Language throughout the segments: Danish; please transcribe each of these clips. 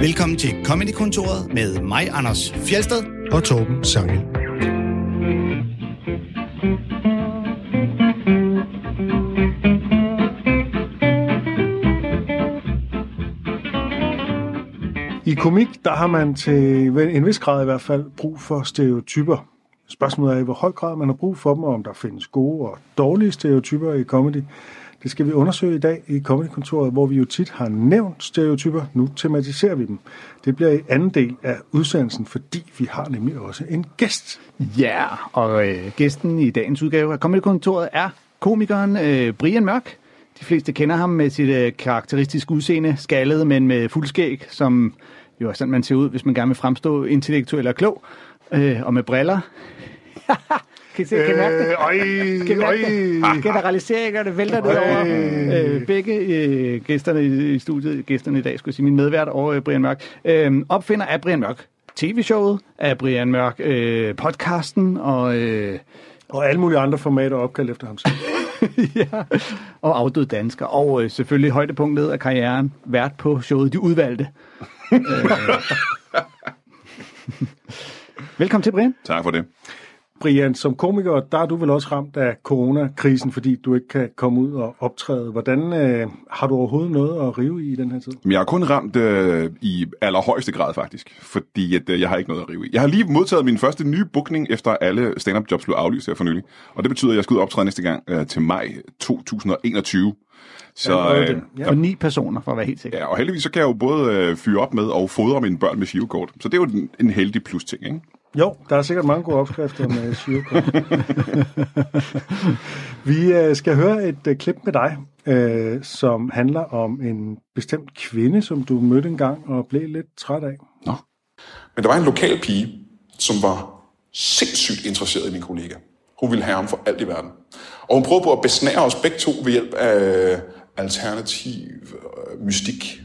Velkommen til Comedy-kontoret med mig, Anders Fjelsted. og Torben Sangel. I komik, der har man til en vis grad i hvert fald brug for stereotyper. Spørgsmålet er, i hvor høj grad man har brug for dem, og om der findes gode og dårlige stereotyper i comedy. Det skal vi undersøge i dag i Comedy-kontoret, hvor vi jo tit har nævnt stereotyper. Nu tematiserer vi dem. Det bliver i anden del af udsendelsen, fordi vi har nemlig også en gæst. Ja, og øh, gæsten i dagens udgave af Comedy-kontoret er komikeren øh, Brian Mørk. De fleste kender ham med sit øh, karakteristiske udseende, skaldet, men med fuldskæg, som jo er sådan, man ser ud, hvis man gerne vil fremstå intellektuel og klog, øh, og med briller. kan I se, kan I mærke det? Øh, øj, Kan I mærke det? øj. Generaliseringerne vælter ned over øh, begge øh, gæsterne i, i studiet, gæsterne i dag, skulle jeg sige, min medvært og øh, Brian Mørk. Øh, opfinder af Brian Mørk tv-showet, af Brian Mørk øh, podcasten, og, øh, Og alle mulige andre formater opkaldt efter ham selv. ja, og afdød dansker, og øh, selvfølgelig højdepunktet af karrieren, vært på showet De Udvalgte. øh. Velkommen til, Brian. Tak for det. Brian, som komiker, der er du vel også ramt af coronakrisen, fordi du ikke kan komme ud og optræde. Hvordan øh, har du overhovedet noget at rive i i den her tid? Men jeg har kun ramt øh, i allerhøjeste grad faktisk, fordi at, øh, jeg har ikke noget at rive i. Jeg har lige modtaget min første nye bookning, efter alle stand-up jobs blev aflyst her for nylig. Og det betyder, at jeg skal ud og optræde næste gang øh, til maj 2021. Så, øh, ja. For ni personer, for at være helt sikker. ja, og heldigvis så kan jeg jo både øh, fyre op med og fodre mine børn med shivekort. Så det er jo en, en heldig plus ting, ikke? Jo, der er sikkert mange gode opskrifter med syrekort. Vi øh, skal høre et øh, klip med dig, øh, som handler om en bestemt kvinde, som du mødte en gang og blev lidt træt af. Nå. Men der var en lokal pige, som var sindssygt interesseret i min kollega. Hun ville have ham for alt i verden. Og hun prøvede på at besnære os begge to ved hjælp af alternativ øh, mystik.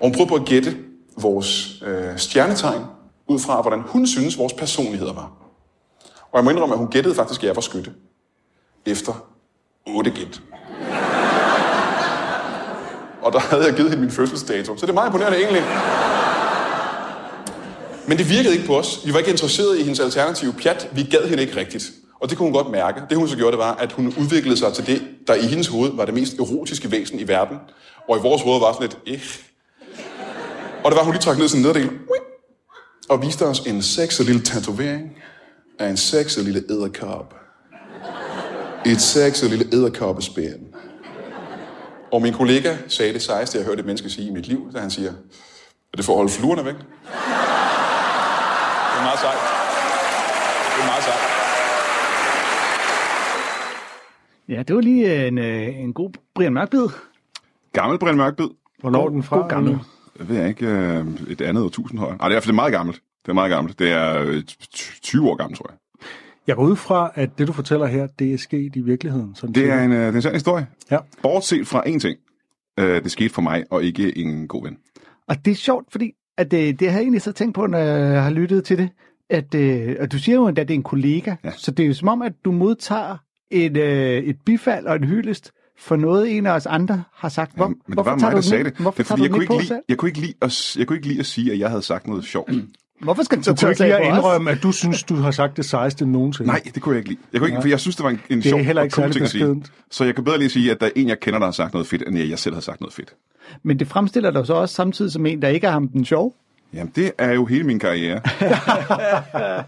Og hun prøvede på at gætte vores øh, stjernetegn ud fra, hvordan hun synes, vores personligheder var. Og jeg må indrømme, at hun gættede faktisk, at jeg var skytte. Efter 8 gæt. Og der havde jeg givet hende min fødselsdato. Så det er meget imponerende egentlig. Men det virkede ikke på os. Vi var ikke interesseret i hendes alternative pjat. Vi gad hende ikke rigtigt. Og det kunne hun godt mærke. Det hun så gjorde, det var, at hun udviklede sig til det, der i hendes hoved var det mest erotiske væsen i verden. Og i vores hoved var sådan lidt, eh. Og det var, hun lige trak ned sin nederdel. Og viste os en sexet lille tatovering af en sexet lille æderkop. Et sexet lille æderkoppespænd. Og min kollega sagde det sejeste, jeg hørte et menneske sige i mit liv, da han siger, er det at holde fluerne væk? Det er meget sejt. Det er meget sejt. Ja, det var lige en, øh, en god Brian Mørk-bid. Gammel Brian Mørkbid. Hvornår er den fra? god gammel. Jeg ved jeg ikke, øh, et andet årtusind højere. Nej, det er i hvert fald meget gammelt. Det er meget gammelt. Det er øh, 20 år gammelt, tror jeg. Jeg går ud fra, at det, du fortæller her, det er sket i virkeligheden. Sådan Det er en, øh, det er en sand historie. Ja. Bortset fra én ting. Øh, det skete for mig, og ikke en god ven. Og det er sjovt, fordi at det, det har jeg egentlig så tænkt på, når jeg har lyttet til det, at, øh, at du siger jo, at det er en kollega. Ja. Så det er jo som om, at du modtager et, øh, et bifald og en hyldest for noget, en af os andre har sagt. Hvor, Men det hvorfor var tager mig, der du sagde det. Hvorfor det fordi, jeg, kunne ikke lide, jeg, kunne ikke lide at, jeg kunne ikke lide at sige, at jeg havde sagt noget sjovt. Hvorfor skal du Så på os? indrømme, at du synes, du har sagt det sejeste nogensinde. Nej, det kunne jeg ikke lide. Jeg, kunne ikke, for jeg synes, det var en, en er sjov heller og ikke cool ting at sige. Så jeg kan bedre lige sige, at der er en, jeg kender, der har sagt noget fedt, end at jeg selv har sagt noget fedt. Men det fremstiller dig så også samtidig som en, der ikke er ham den sjov. Jamen, det er jo hele min karriere.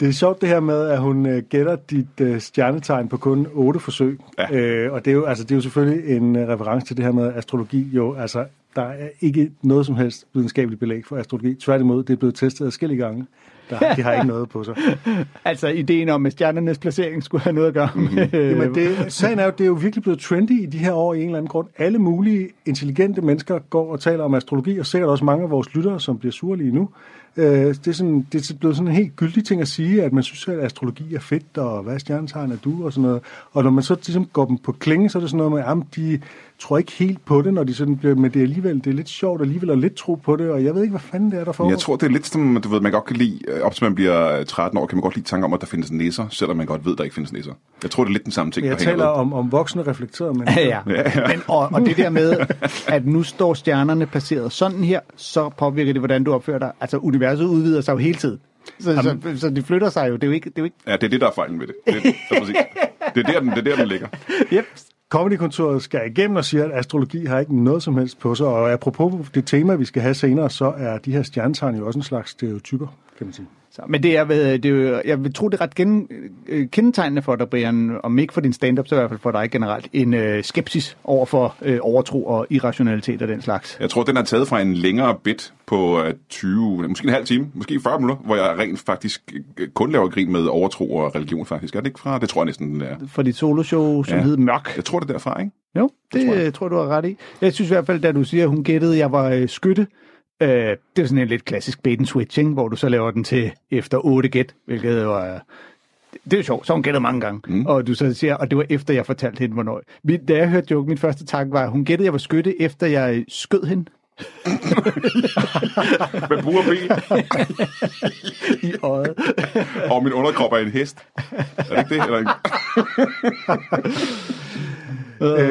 Det er sjovt det her med, at hun øh, gætter dit øh, stjernetegn på kun otte forsøg. Ja. Øh, og det er, jo, altså, det er jo selvfølgelig en øh, reference til det her med astrologi. Jo, altså, der er ikke noget som helst videnskabeligt belæg for astrologi. Tværtimod, det er blevet testet adskillige gange. Der, de har ikke noget på sig. Altså ideen om, at stjernernes placering skulle have noget at gøre med... Jamen, det, sagen er jo, det er jo virkelig blevet trendy i de her år i en eller anden grund. Alle mulige intelligente mennesker går og taler om astrologi, og sikkert også mange af vores lyttere, som bliver sure lige nu. Øh, det, er sådan, det er blevet sådan en helt gyldig ting at sige, at man synes, at astrologi er fedt, og hvad er stjernetegn er du, og sådan noget. Og når man så ligesom går dem på klinge, så er det sådan noget med, at de tror ikke helt på det, når de sådan bliver, men det er alligevel, det er lidt sjovt alligevel at lidt tro på det, og jeg ved ikke, hvad fanden det er, der får. Jeg tror, det er lidt som, du ved, man godt kan lide, øh, op til man bliver 13 år, kan man godt lide tanker om, at der findes næser, selvom man godt ved, at der ikke findes næser. Jeg tror, det er lidt den samme ting. Jeg taler om, om voksne reflekterede men Ja, ja. Men, og, og det der med, at nu står stjernerne placeret sådan her, så påvirker det, hvordan du opfører dig. Altså, universet udvider sig jo hele tiden. Så, så, så det flytter sig jo. Det er jo ikke... Det er jo ikke Ja, det er det, der er fejlen ved det. Det, det, er, præcis. det, er, der, den, det er der, den ligger. yep. Comedykontoret skal igennem og siger, at astrologi har ikke noget som helst på sig. Og apropos det tema, vi skal have senere, så er de her stjernetegn jo også en slags stereotyper, kan man sige. Så, men det er, det er jeg vil tro, det er ret gen, øh, kendetegnende for dig, Brian, om ikke for din stand-up, så i hvert fald for dig generelt, en øh, skepsis over for øh, overtro og irrationalitet og den slags. Jeg tror, den er taget fra en længere bit på øh, 20, måske en halv time, måske 40 minutter, hvor jeg rent faktisk øh, kun laver grin med overtro og religion faktisk. Er det ikke fra? Det tror jeg næsten, den er. For dit soloshow, som ja. Hed Mørk. Jeg tror, det er derfra, ikke? Jo, det, tror tror jeg. jeg. tror du har ret i. Jeg synes i hvert fald, da du siger, at hun gættede, at jeg var øh, skytte, øh, det er sådan en lidt klassisk bait and switch, ikke? hvor du så laver den til efter 8 gæt, hvilket var... Det er jo sjovt, så hun gættet mange gange. Mm. Og du så siger, og det var efter, jeg fortalte hende, hvornår. Min- Da jeg hørte joke, min første tanke var, at hun gættede, at jeg var skytte, efter jeg øh, skød hende Med bur og ben, i øjet. og min underkrop er en hest. Er det ikke det? Eller en...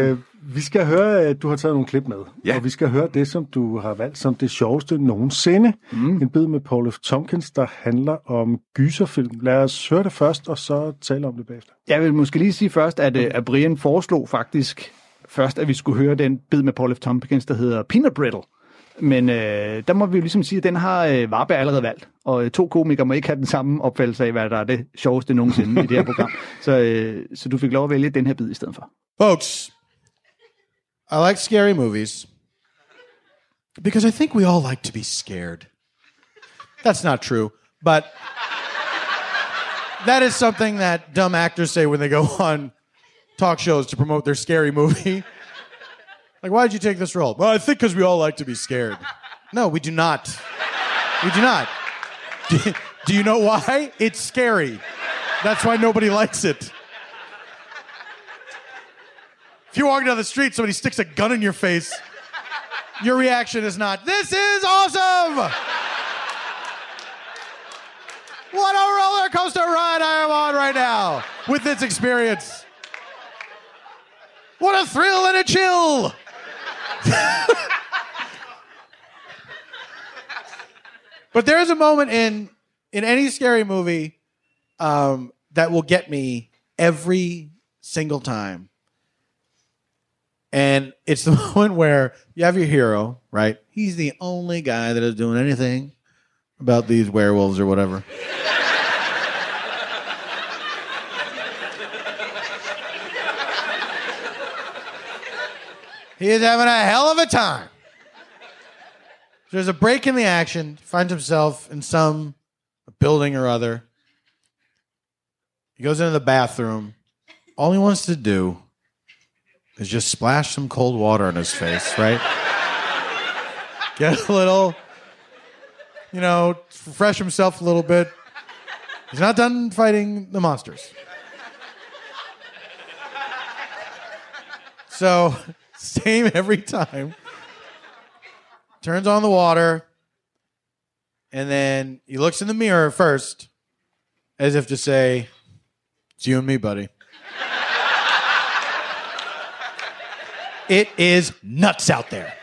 Øh, vi skal høre, at du har taget nogle klip med. Ja. Og vi skal høre det, som du har valgt som det sjoveste nogensinde. Mm. En bid med Paul F. Tompkins, der handler om gyserfilm. Lad os høre det først, og så tale om det bagefter. Jeg vil måske lige sige først, at, øh, at Brian foreslog faktisk først, at vi skulle høre den bid med Paul F. Tompkins, der hedder Peanut Brittle. Men øh, der må vi jo ligesom sige, at den har øh, Varberg allerede valgt. Og øh, to komikere må ikke have den samme opfattelse af, hvad der er det sjoveste nogensinde i det her program. Så, øh, så du fik lov at vælge den her bid i stedet for. Folks, I like scary movies because I think we all like to be scared. That's not true, but that is something that dumb actors say when they go on talk shows to promote their scary movie. Like, why did you take this role? Well, I think because we all like to be scared. No, we do not. We do not. Do, do you know why? It's scary. That's why nobody likes it. If you're walking down the street, somebody sticks a gun in your face, your reaction is not, this is awesome! What a roller coaster ride I am on right now with this experience. What a thrill and a chill! but there's a moment in in any scary movie um, that will get me every single time. And it's the moment where you have your hero, right? He's the only guy that is doing anything about these werewolves or whatever. he is having a hell of a time. There's a break in the action. Finds himself in some building or other. He goes into the bathroom. All he wants to do is just splash some cold water on his face, right? Get a little, you know, refresh himself a little bit. He's not done fighting the monsters. So, same every time. Turns on the water, and then he looks in the mirror first, as if to say, It's you and me, buddy. It is nuts out there.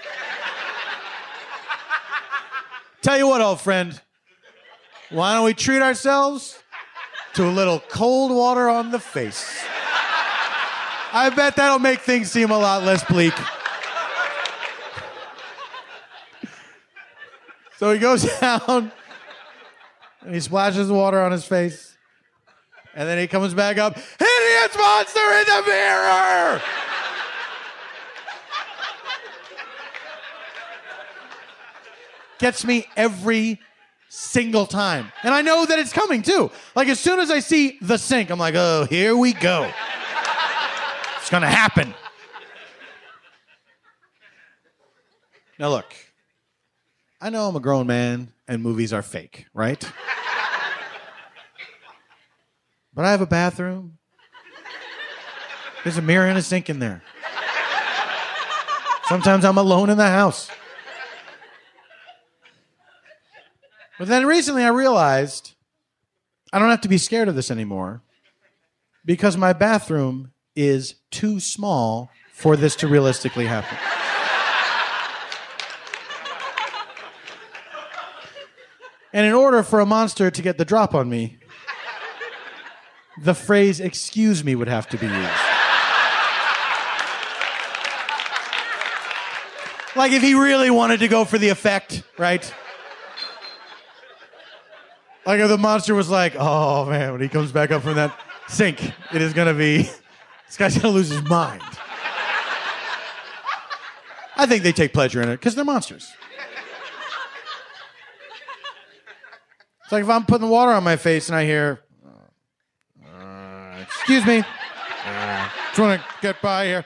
Tell you what, old friend, why don't we treat ourselves to a little cold water on the face? I bet that'll make things seem a lot less bleak. So he goes down and he splashes water on his face. And then he comes back up, hideous monster in the mirror! Gets me every single time. And I know that it's coming too. Like as soon as I see the sink, I'm like, oh, here we go. It's gonna happen. Now look, I know I'm a grown man and movies are fake, right? but I have a bathroom. There's a mirror and a sink in there. Sometimes I'm alone in the house. But then recently I realized I don't have to be scared of this anymore because my bathroom is too small for this to realistically happen. And in order for a monster to get the drop on me, the phrase excuse me would have to be used. like if he really wanted to go for the effect, right? Like if the monster was like, oh man, when he comes back up from that sink, it is gonna be, this guy's gonna lose his mind. I think they take pleasure in it because they're monsters. It's like if I'm putting water on my face and I hear, uh, excuse me, uh, just want to get by here.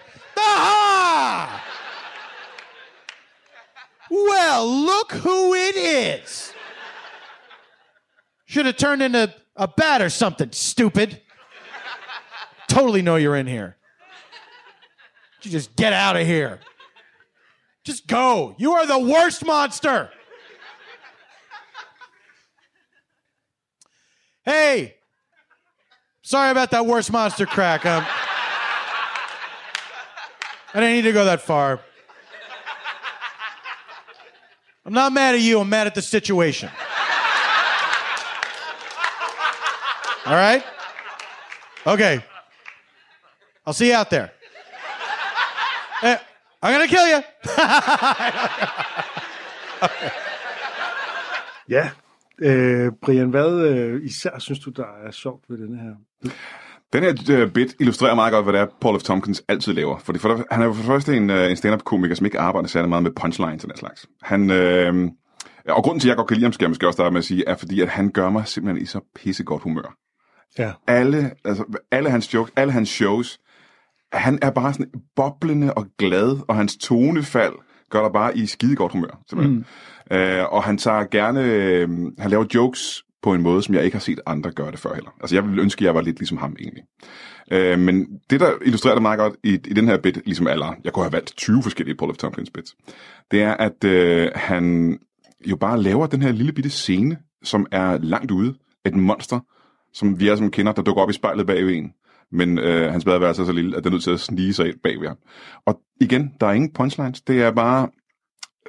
Well, look who it is. Should have turned into a bat or something, stupid. totally know you're in here. You just get out of here. Just go. You are the worst monster. Hey, sorry about that worst monster crack. Um, I didn't need to go that far. I'm not mad at you, I'm mad at the situation. All right? Okay. I'll see you out there. Eh, I'm gonna kill you. Ja, øh, Brian, hvad øh, især synes du, der er sjovt ved denne her? Den her uh, bit illustrerer meget godt, hvad det er, Paul F. Tompkins altid laver. Fordi for, der- han er jo for det første en, uh, en stand-up-komiker, som ikke arbejder særlig meget med punchlines og den slags. Han, øh, og grunden til, at jeg godt kan lide ham, skal jeg måske også starte med at sige, er fordi, at han gør mig simpelthen i så pissegodt humør. Ja. Alle, altså, alle hans jokes, alle hans shows, han er bare sådan boblende og glad, og hans tonefald gør dig bare i skidegodt humør. Simpelthen. Mm. Øh, og han tager gerne, øh, han laver jokes på en måde, som jeg ikke har set andre gøre det før heller. Altså jeg ville ønske, at jeg var lidt ligesom ham egentlig. Øh, men det, der illustrerer det meget godt i, i den her bit, ligesom alle, jeg kunne have valgt 20 forskellige Paul F. Tompkins bits, det er, at øh, han jo bare laver den her lille bitte scene, som er langt ude. Et monster, som vi er som kender, der dukker op i spejlet bag ved en. Men øh, hans badeværelse er så lille, at det er nødt til at snige sig ind bag ved ham. Og igen, der er ingen punchlines. Det er bare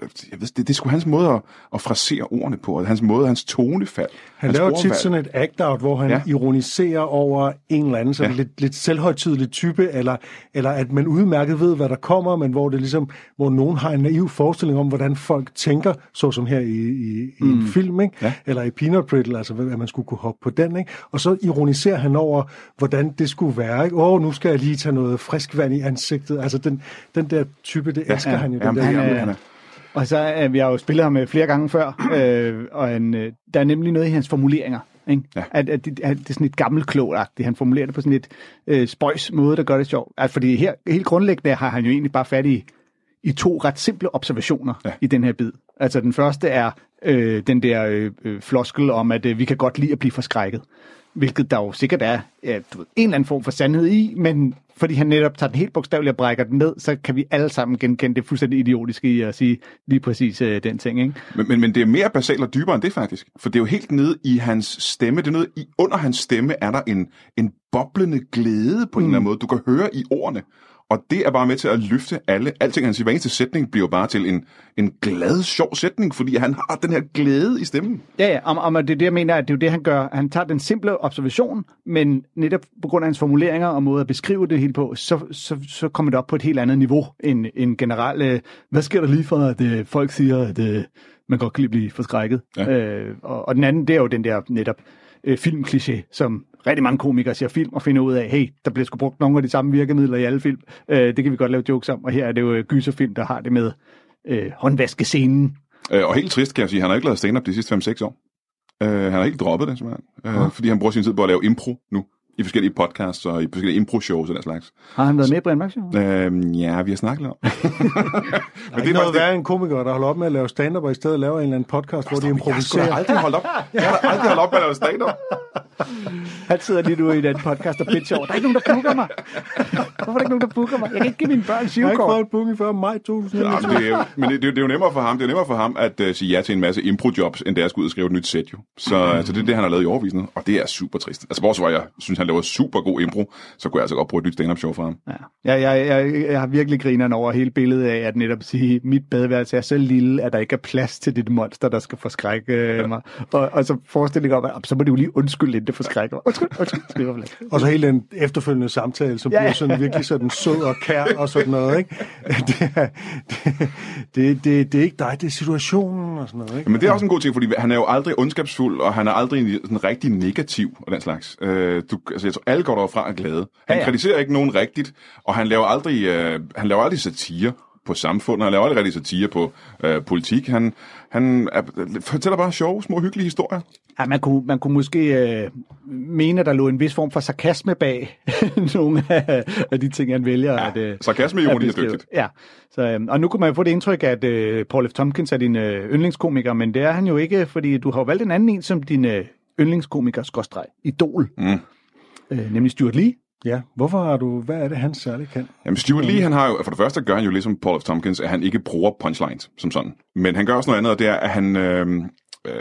øh, Jeg ved, det, det er sgu hans måde at, at frasere ordene på, og hans måde, hans tonefald. Han hans laver tit ordvalg. sådan et act-out, hvor han Ja. ja. ironiserer over en eller anden sådan Ja. ja. lidt, lidt selvhøjtidelig type, eller, eller at man udmærket ved, hvad der kommer, men hvor det ligesom, hvor nogen har en naiv forestilling om, hvordan folk tænker, såsom her i, i, i mm. en film, ikke? Ja. eller i Peanut Brittle, altså at man skulle kunne hoppe på den, ikke? og så ironiserer han over, hvordan det skulle være. Åh, nu skal jeg lige tage noget frisk vand i ansigtet. Altså den, den der type, det elsker ja. han jo. Den Jamen, der, han er- han er- Og så er vi har jo spillet ham øh, flere gange før, øh, og han, øh, der er nemlig noget i hans formuleringer. Ikke? Ja. At, at, det, at det er sådan et gammelt klogagtigt. Han formulerer det på sådan et øh, spøjs måde, der gør det sjovt. Altså, fordi her, helt grundlæggende har han jo egentlig bare fat i, i to ret simple observationer Ja. ja. i den her bid. Altså den første er øh, den der øh, øh, floskel om, at øh, vi kan godt lide at blive forskrækket. Hvilket der jo sikkert er ja, du ved, en eller anden form for sandhed i, men fordi han netop tager den helt bogstaveligt og brækker den ned, så kan vi alle sammen genkende det fuldstændig idiotiske i at sige lige præcis øh, den ting. Ikke? Men, men, men det er mere basalt og dybere end det faktisk. For det er jo helt nede i hans stemme. Det er nede i, under hans stemme er der en, en boblende glæde på en mm. eller anden måde. Du kan høre i ordene. Og det er bare med til at løfte alle. Alting han siger, hver eneste sætning bliver bare til en, en glad, sjov sætning, fordi han har den her glæde i stemmen. Ja, ja, om, om det er det, jeg mener, at det er jo det, han gør. Han tager den simple observation, men netop på grund af hans formuleringer og måde at beskrive det hele på, så, så, så kommer det op på et helt andet niveau end en generel, øh, hvad sker der lige for, at øh, folk siger, at øh, man godt kan blive forskrækket. Ja. Øh, og, og den anden, det er jo den der netop øh, filmkliché, som rigtig mange komikere ser film og finder ud af, hey, der bliver sgu brugt nogle af de samme virkemidler i alle film. Øh, det kan vi godt lave jokes om, og her er det jo øh, gyserfilm, der har det med øh, håndvaskescenen. Øh, og helt trist kan jeg sige, han har ikke lavet stand-up de sidste 5-6 år. Øh, han har helt droppet det, simpelthen. Øh, fordi han bruger sin tid på at lave impro nu. I forskellige podcasts og i forskellige impro-shows og den slags. Har han været med i Brian Mørk Show? Øhm, ja, vi har snakket lidt om. Der er Men ikke noget værre en komiker, der holder op med at lave stand-up, og i stedet laver en eller anden podcast, hvor de Jeg har improviserer. aldrig holdt op. Jeg har aldrig holdt op med at lave stand-up. Han sidder lige nu i den podcast og pitcher over. Der er ikke nogen, der booker mig. Hvorfor er der ikke nogen, der booker mig? Jeg kan ikke give mine børn Jeg har ikke fået et booking før maj Ja, 2021. men det er, jo- men det, det, er jo- det er jo nemmere for ham. Det er nemmere for ham at uh, sige ja til en masse impro-jobs, end det er at skulle ud og skrive et nyt sæt, jo. Så, mm. så det er det, han har lavet i overvis nu, og det er super trist. Altså, bortset at jeg synes, han laver super god impro, så kunne jeg altså godt bruge et nyt stand-up-show for ham. Ja. Jeg, jeg, jeg, jeg har virkelig grineren over hele billedet af, at netop sige, mit badeværelse er så lille, at der ikke er plads til det monster, der skal forskrække øh, mig. Og, og så forestilling om, at så må det jo lige undskylde, inden det forskrækker mig. Undskyld, undskyld. Og så hele den efterfølgende samtale, som Ja, bliver ja. sådan virkelig sådan sød og kær og sådan noget, ikke? Det er, det, det, det, det er ikke dig, det er situationen og sådan noget, ikke? Men det er også en god ting, fordi han er jo aldrig ondskabsfuld, og han er aldrig sådan rigtig negativ og den slags. Øh, du, altså, jeg tror, alle går derfra er glade. Han Ja, ja, kritiserer ikke nogen rigtigt, og han laver aldrig, øh, han laver aldrig satire på samfundet, han laver aldrig rigtig satire på øh, politik. Han, han er, fortæller bare sjove, små, hyggelige historier. Ja, man, kunne, man kunne måske øh, mene, at der lå en vis form for sarkasme bag nogle af, af de ting, han vælger. Ja, at, øh, sarkasme-ironi at er dygtigt. Ja, så, øh, og nu kunne man jo få det indtryk, at øh, Paul F. Tompkins er din øh, yndlingskomiker, men det er han jo ikke, fordi du har valgt en anden en som din øh, yndlingskomiker, skorstreg, idol, Mm øh, nemlig Stuart Lee. Ja, hvorfor har du, hvad er det, han særligt kan? Jamen, Stuart Lee, han har jo, for det første gør han jo ligesom Paul F. Tompkins, at han ikke bruger punchlines som sådan. Men han gør også noget andet, og det er, at han, øh, øh,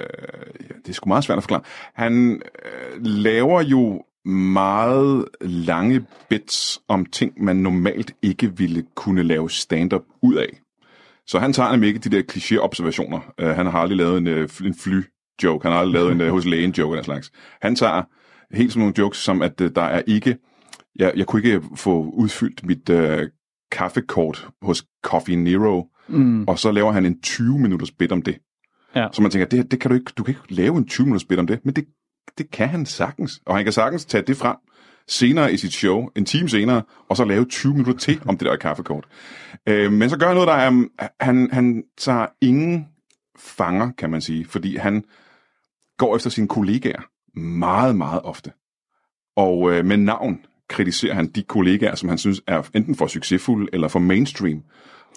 det er sgu meget svært at forklare, han øh, laver jo meget lange bits om ting, man normalt ikke ville kunne lave stand-up ud af. Så han tager nemlig ikke de der kliché-observationer. Uh, han har aldrig lavet en, uh, en fly-joke, han har aldrig lavet en uh, hos lægen-joke eller den slags. Han tager helt sådan nogle jokes, som at uh, der er ikke jeg, jeg kunne ikke få udfyldt mit øh, kaffekort hos Coffee Nero, Mm. og så laver han en 20-minutters bit om det. Ja. Så man tænker, det, det kan du ikke, du kan ikke lave en 20-minutters bit om det, men det, det kan han sagtens. Og han kan sagtens tage det frem senere i sit show, en time senere, og så lave 20 minutter til om det der kaffekort. Øh, men så gør han noget, der er, han, han tager ingen fanger, kan man sige, fordi han går efter sine kollegaer meget, meget ofte. Og øh, med navn kritiserer han de kollegaer, som han synes er enten for succesfulde eller for mainstream.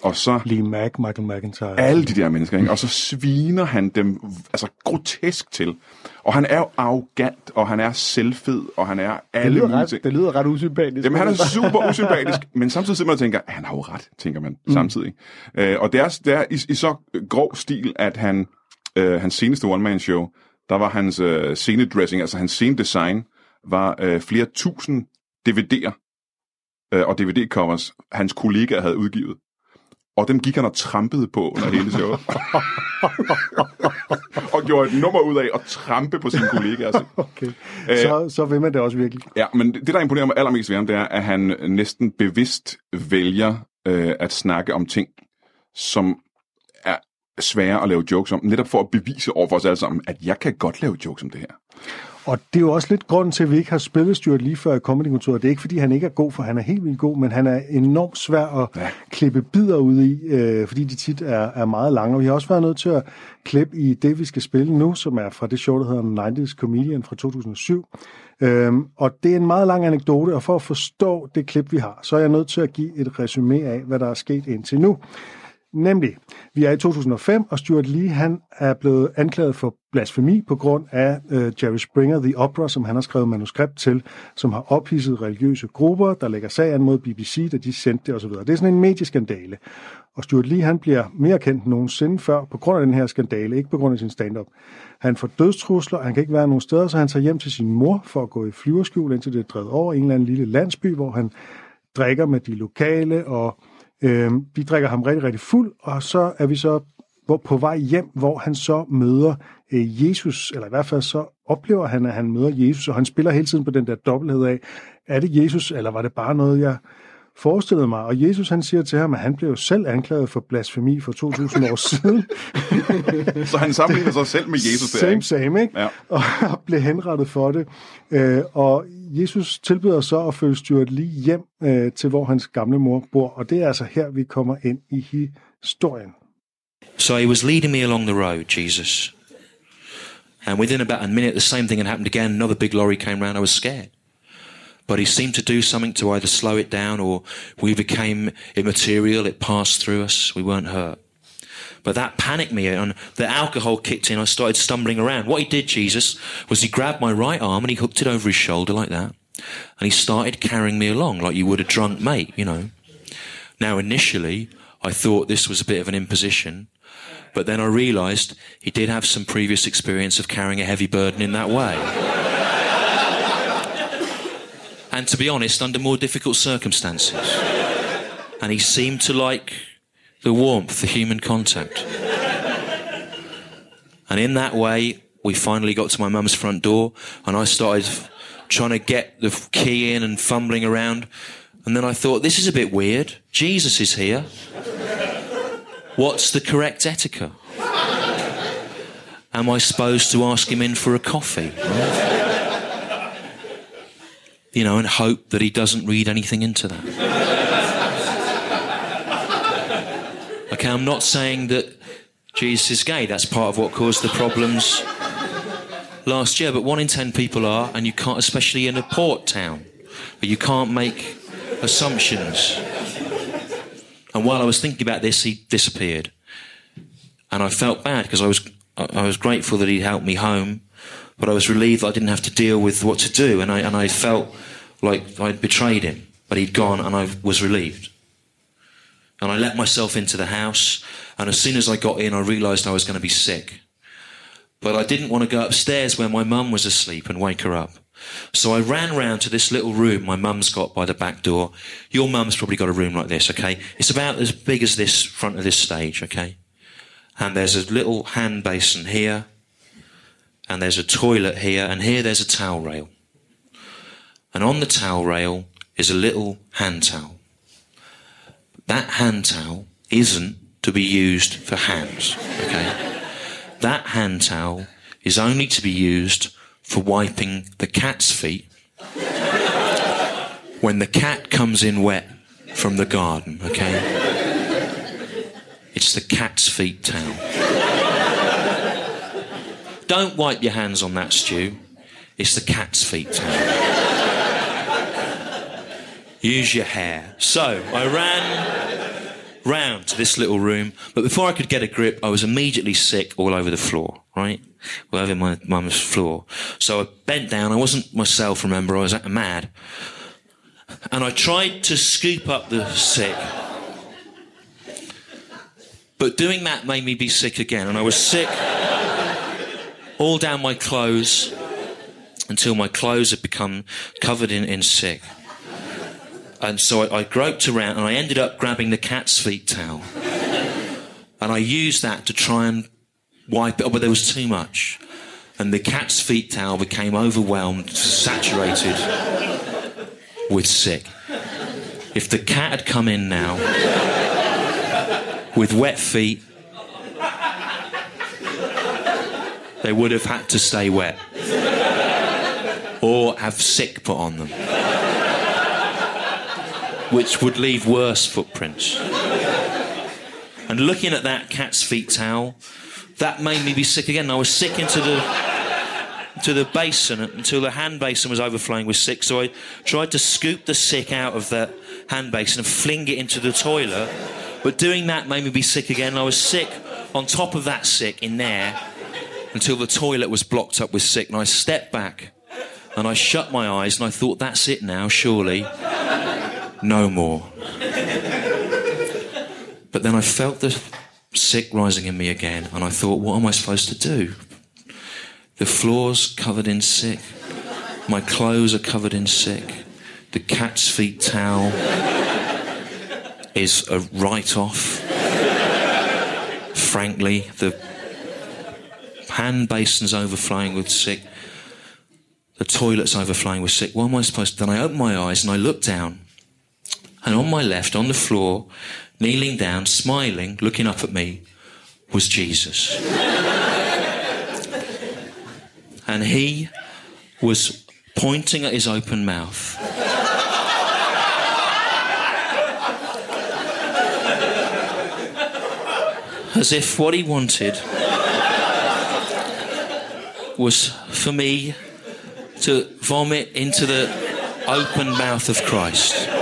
Og så Lee Mack, Michael McIntyre. alle de der mennesker, ikke? og så sviner han dem altså grotesk til. Og han er jo arrogant, og han er selvfed, og han er Det, alle lyder mulige ret, ting. det lyder ret usympatisk. Jamen, han er super usympatisk, men samtidig sidder man og tænker, han har jo ret, tænker man mm. samtidig. Øh, og det er, det er i, i så grov stil, at han, øh, hans seneste one-man-show, der var hans øh, scenedressing, altså hans scenedesign, var øh, flere tusind DVD'er øh, og DVD-covers, hans kollegaer havde udgivet. Og dem gik han og trampede på under hele showet. og gjorde et nummer ud af at trampe på sine kollegaer. Okay. Øh, Så, så vil man det også virkelig. Ja, men det, der imponerer mig allermest ved ham, det er, at han næsten bevidst vælger øh, at snakke om ting, som svære at lave jokes om, netop for at bevise over for os alle sammen, at jeg kan godt lave jokes om det her. Og det er jo også lidt grunden til, at vi ikke har spillet Stuart lige før i Comedy-kontoret. Det er ikke, fordi han ikke er god, for han er helt vildt god, men han er enormt svær at ja. klippe bidder ud i, øh, fordi de tit er, er meget lange. Og vi har også været nødt til at klippe i det, vi skal spille nu, som er fra det show, der hedder 90's Comedian fra 2007. Øhm, og det er en meget lang anekdote, og for at forstå det klip, vi har, så er jeg nødt til at give et resume af, hvad der er sket indtil nu. Nemlig, vi er i 2005, og Stuart Lee han er blevet anklaget for blasfemi på grund af øh, Jerry Springer, The Opera, som han har skrevet manuskript til, som har ophidset religiøse grupper, der lægger sag an mod BBC, da de sendte det osv. Det er sådan en medieskandale. Og Stuart Lee han bliver mere kendt end nogensinde før på grund af den her skandale, ikke på grund af sin stand-up. Han får dødstrusler, han kan ikke være nogen steder, så han tager hjem til sin mor for at gå i flyverskjul, indtil det er drevet over i en eller anden lille landsby, hvor han drikker med de lokale, og øh, de drikker ham rigtig, rigtig fuld, og så er vi så hvor, på vej hjem, hvor han så møder øh, Jesus, eller i hvert fald så oplever han, at han møder Jesus, og han spiller hele tiden på den der dobbelthed af, er det Jesus, eller var det bare noget, jeg forestillede mig? Og Jesus han siger til ham, at han blev selv anklaget for blasfemi for 2000 år siden. Så han sammenligner sig selv med Jesus der, Same, ikke? same, ikke? Ja. Og blev henrettet for det. Øh, og Jesus tilbyder så at følge Stuart lige hjem øh, til, hvor hans gamle mor bor. Og det er altså her, vi kommer ind i historien. So he was leading me along the road, Jesus. And within about a minute, the same thing had happened again. Another big lorry came round. I was scared. but he seemed to do something to either slow it down or we became immaterial. It passed through us. We weren't hurt. But that panicked me and the alcohol kicked in. I started stumbling around. What he did, Jesus, was he grabbed my right arm and he hooked it over his shoulder like that. And he started carrying me along like you would a drunk mate, you know. Now, initially, I thought this was a bit of an imposition, but then I realized he did have some previous experience of carrying a heavy burden in that way. and to be honest, under more difficult circumstances. And he seemed to like the warmth, the human contact. and in that way, we finally got to my mum's front door, and I started trying to get the key in and fumbling around. And then I thought, this is a bit weird. Jesus is here. What's the correct etiquette? Am I supposed to ask him in for a coffee? You know, and hope that he doesn't read anything into that. Okay, I'm not saying that Jesus is gay. That's part of what caused the problems last year. But one in ten people are, and you can't, especially in a port town, but you can't make assumptions. And while I was thinking about this, he disappeared, and I felt bad because I was I was grateful that he'd helped me home, but I was relieved that I didn't have to deal with what to do, and I and I felt like I'd betrayed him, but he'd gone, and I was relieved. And I let myself into the house, and as soon as I got in, I realised I was going to be sick. But I didn't want to go upstairs where my mum was asleep and wake her up. So I ran round to this little room my mum's got by the back door. Your mum's probably got a room like this, okay? It's about as big as this front of this stage, okay? And there's a little hand basin here, and there's a toilet here, and here there's a towel rail. And on the towel rail is a little hand towel. That hand towel isn't to be used for hands, okay? that hand towel is only to be used for wiping the cat's feet when the cat comes in wet from the garden, okay? It's the cat's feet towel. Don't wipe your hands on that, stew. It's the cat's feet towel. Use your hair. So I ran round to this little room, but before I could get a grip, I was immediately sick all over the floor, right? All over my mum's floor. So I bent down. I wasn't myself, remember, I was mad. And I tried to scoop up the sick. But doing that made me be sick again, and I was sick all down my clothes until my clothes had become covered in, in sick. And so I, I groped around and I ended up grabbing the cat's feet towel. and I used that to try and wipe it up, but there was too much. And the cat's feet towel became overwhelmed, saturated with sick. If the cat had come in now with wet feet, they would have had to stay wet or have sick put on them which would leave worse footprints. And looking at that cat's feet towel, that made me be sick again. I was sick into the to the basin until the hand basin was overflowing with sick. So I tried to scoop the sick out of the hand basin and fling it into the toilet. But doing that made me be sick again. I was sick on top of that sick in there until the toilet was blocked up with sick. And I stepped back and I shut my eyes and I thought, that's it now, surely no more. But then I felt the sick rising in me again, and I thought, what am I supposed to do? The floor's covered in sick. My clothes are covered in sick. The cat's feet towel is a write off. Frankly, the hand basin's overflowing with sick. The toilet's overflowing with sick. What am I supposed to? Then I opened my eyes and I looked down and on my left, on the floor, kneeling down, smiling, looking up at me, was Jesus. and he was pointing at his open mouth. As if what he wanted was for me to vomit into the open mouth of Christ.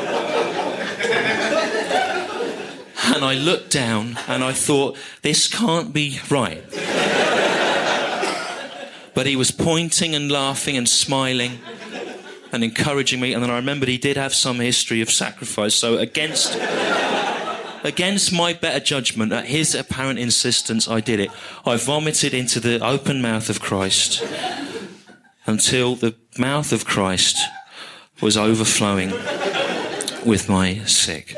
And I looked down and I thought, this can't be right. But he was pointing and laughing and smiling and encouraging me. And then I remembered he did have some history of sacrifice. So against against my better judgment, at his apparent insistence, I did it. I vomited into the open mouth of Christ until the mouth of Christ was overflowing with my sick.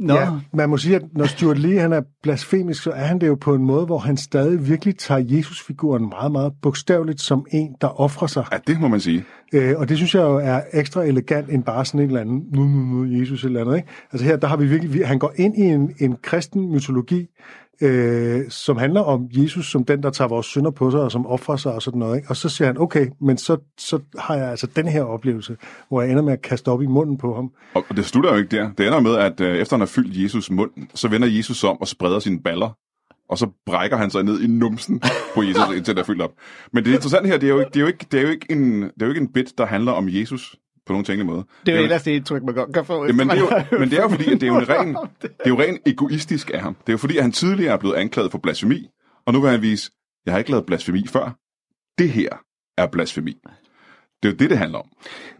Nå, Ja, man må sige, at når Stuart Lee han er blasfemisk, så er han det jo på en måde, hvor han stadig virkelig tager Jesus-figuren meget, meget bogstaveligt som en, der offrer sig. Ja, det må man sige. Øh, og det synes jeg jo er ekstra elegant, end bare sådan en eller anden, nu, nu, nu, Jesus eller andet. Ikke? Altså her, der har vi virkelig, vi- han går ind i en, en kristen mytologi, øh, som handler om Jesus som den, der tager vores synder på sig, og som offrer sig og sådan noget. Ikke? Og så siger han, okay, men så, så har jeg altså den her oplevelse, hvor jeg ender med at kaste op i munden på ham. Og det slutter jo ikke der. Det ender med, at øh, efter han har fyldt Jesus mund, så vender Jesus om og spreder sine baller. Og så brækker han sig ned i numsen på Jesus, indtil der er fyldt op. Men det interessante her, det er jo ikke, det er jo ikke, det er jo ikke, en, det er jo ikke en bit, der handler om Jesus på nogen tænkelig måde. det er jo ellers det indtryk, man godt kan få. Ja, men, det er jo, men det er jo fordi, at det er jo en ren, det. er jo rent egoistisk af ham. Det er jo fordi, at han tidligere er blevet anklaget for blasfemi, og nu vil han vise, jeg har ikke lavet blasfemi før. Det her er blasfemi. Det er jo det, det handler om.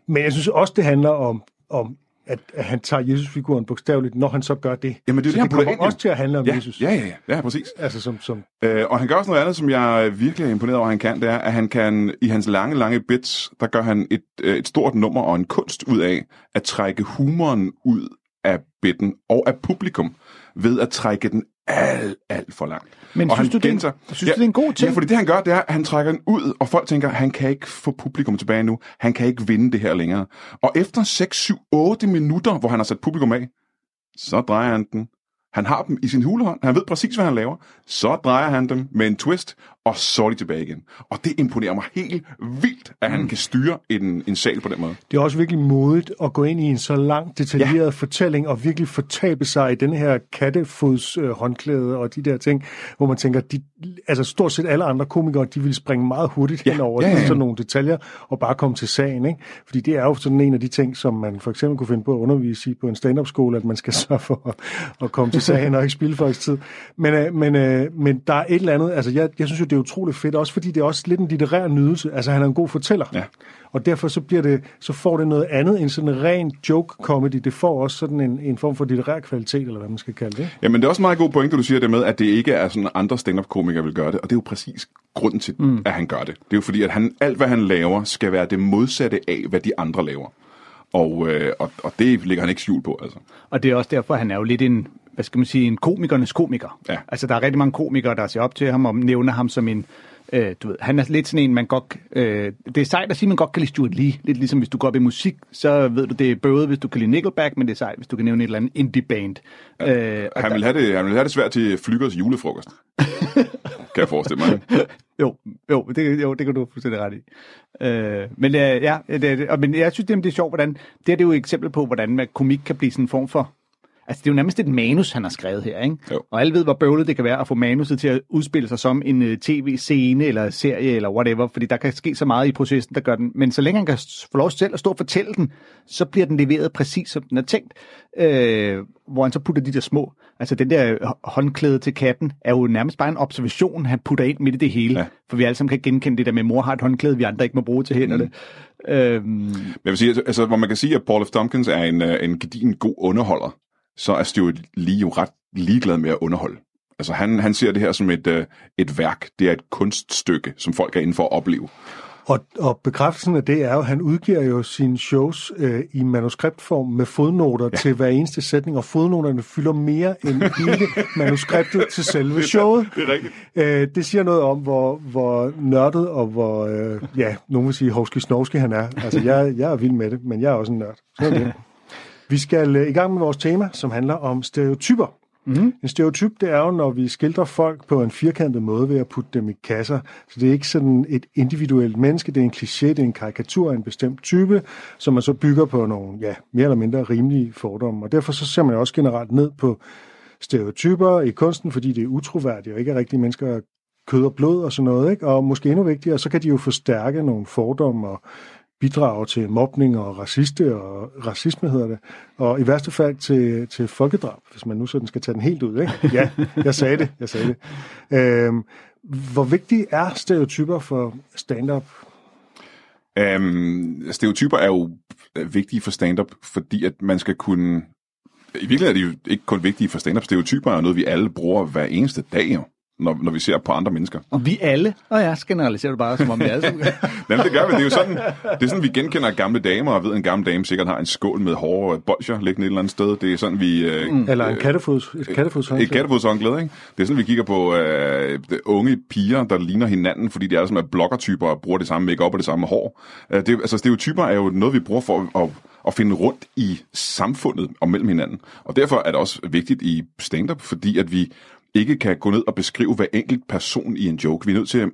Men jeg synes også, det handler om, om at, at han tager Jesus-figuren bogstaveligt, når han så gør det. Jamen, det er så det, det kommer ind, også til at handle om Ja, Jesus. ja, ja, ja, ja, præcis. Altså som, som Øh, og han gør også noget andet, som jeg virkelig er imponeret over, at han kan, det er, at han kan, i hans lange, lange bits, der gør han et, øh, et stort nummer og en kunst ud af at trække humoren ud af bitten og af publikum, ved at trække den alt, alt for langt. Men og synes du, det er en- gentager- synes du, det er en god ting? Ja, fordi det han gør, det er, at han trækker den ud, og folk tænker, han kan ikke få publikum tilbage nu. Han kan ikke vinde det her længere. Og efter 6, 7, 8 minutter, hvor han har sat publikum af, så drejer han den. Han har dem i sin hulehånd. Han ved præcis, hvad han laver. Så drejer han dem med en twist, og så er de tilbage igen. Og det imponerer mig helt vildt, at Mm. han kan styre en, en sal på den måde. Det er også virkelig modigt at gå ind i en så lang, detaljeret ja. fortælling, og virkelig fortabe sig i den her kattefods øh, håndklæde og de der ting, hvor man tænker, de, altså stort set alle andre komikere, de vil springe meget hurtigt Ja, hen over ja, ja, ja. sådan nogle detaljer, og bare komme til sagen. Ikke? Fordi det er jo sådan en af de ting, som man for eksempel kunne finde på at undervise i på en stand-up-skole, at man skal sørge for at, at komme til sagen og ikke spilde folks tid. Men, øh, men, øh, men der er et eller andet, altså jeg, jeg synes jo, det er utroligt fedt, også fordi det er også lidt en litterær nydelse. Altså han er en god fortæller. Ja. Og derfor så, bliver det, så får det noget andet end sådan en ren joke-comedy. Det får også sådan en, en form for litterær kvalitet, eller hvad man skal kalde det. ikke? Jamen, det er også en meget god pointe, du siger det med, at det ikke er sådan, andre stand-up-komikere vil gøre det. Og det er jo præcis grunden til, mm. at han gør det. Det er jo fordi, at han, alt, hvad han laver, skal være det modsatte af, hvad de andre laver. Og, øh, og, og det ligger han ikke skjul på, altså. Og det er også derfor, han er jo lidt en, hvad skal man sige, en komikernes komiker. Ja. Altså, der er rigtig mange komikere, der ser op til ham og nævner ham som en, øh, du ved, han er lidt sådan en, man godt, øh, det er sejt at sige, at man godt kan lide Stuart Lee. Lidt ligesom hvis du går op i musik, så ved du, det er bøvet, hvis du kan lide Nickelback, men det er sejt, hvis du kan nævne et eller andet indie-band. Ja. Øh, Han der- vil, have det, han vil have det svært til Flygers julefrokost. kan jeg forestille mig. Jo, jo, det, jo, det kan du fuldstændig ret i. Øh, men, øh, ja, det, det, og, men jeg synes, det, det er sjovt, hvordan, det her det er jo et eksempel på, hvordan man, komik kan blive sådan en form for, altså det er jo nærmest et manus, han har skrevet her, ikke? Jo. Og alle ved, hvor bøvlet det kan være at få manuset til at udspille sig som en uh, tv-scene eller serie eller whatever, fordi der kan ske så meget i processen, der gør den. Men så længe han kan få lov selv at stå og fortælle den, så bliver den leveret præcis som den er tænkt, øh, hvor han så putter de der små, altså den der hå- håndklæde til katten, er jo nærmest bare en observation, han putter ind midt i det hele, Ja. for vi alle sammen kan genkende det der med, mor har et håndklæde, vi andre ikke må bruge til hænderne. Mm. Øhm, jeg vil sige, altså, hvor man kan sige, at Paul F. Tompkins er en, øh, en gedigen god underholder, så er Stuart Lee jo ret ligeglad med at underholde. Altså han, han ser det her som et, øh, et værk. Det er et kunststykke, som folk er inde for at opleve. Og, og bekræftelsen af det er jo, at han udgiver jo sine shows øh, i manuskriptform med fodnoter ja. til hver eneste sætning, og fodnoterne fylder mere end hele manuskriptet til selve showet. Det er rigtigt. Øh, det siger noget om, hvor, hvor nørdet og hvor, øh, ja, nogen vil sige hovski snovski han er. Altså, jeg, jeg er vild med det, men jeg er også en nørd. Sådan det. Vi skal øh, i gang med vores tema, som handler om stereotyper. Mm. En stereotyp, det er jo, når vi skildrer folk på en firkantet måde ved at putte dem i kasser. Så det er ikke sådan et individuelt menneske, det er en kliché, det er en karikatur af en bestemt type, som man så bygger på nogle, ja, mere eller mindre rimelige fordomme. Og derfor så ser man jo også generelt ned på stereotyper i kunsten, fordi det er utroværdigt, og ikke rigtige mennesker kød og blod og sådan noget, ikke? og måske endnu vigtigere, så kan de jo forstærke nogle fordomme og bidrage til mobning og raciste og racisme hedder det, og i værste fald til, til folkedrab, hvis man nu sådan skal tage den helt ud. Ikke? Ja, jeg sagde det, jeg sagde det. Øhm, hvor vigtige er stereotyper for stand-up? Øhm, stereotyper er jo vigtige for stand-up, fordi at man skal kunne... I virkeligheden er de jo ikke kun vigtige for stand-up. Stereotyper er noget, vi alle bruger hver eneste dag, jo når, når vi ser på andre mennesker. Og vi alle? Og ja, generaliserer du bare, som om vi alle Jamen, det gør vi. Det er jo sådan, det er sådan, vi genkender gamle damer, og ved, at en gammel dame sikkert har en skål med hårde bolcher liggende et eller andet sted. Det er sådan, vi... Øh, mm. Eller en kattefods, et kattefods Et kattefods ikke? Det er sådan, vi kigger på øh, unge piger, der ligner hinanden, fordi de er sådan bloggertyper og bruger det samme makeup og det samme hår. Øh, det, altså, stereotyper er jo noget, vi bruger for at at finde rundt i samfundet og mellem hinanden. Og derfor er det også vigtigt i stand-up, fordi at vi ikke kan gå ned og beskrive hver enkelt person i en joke. Vi er nødt til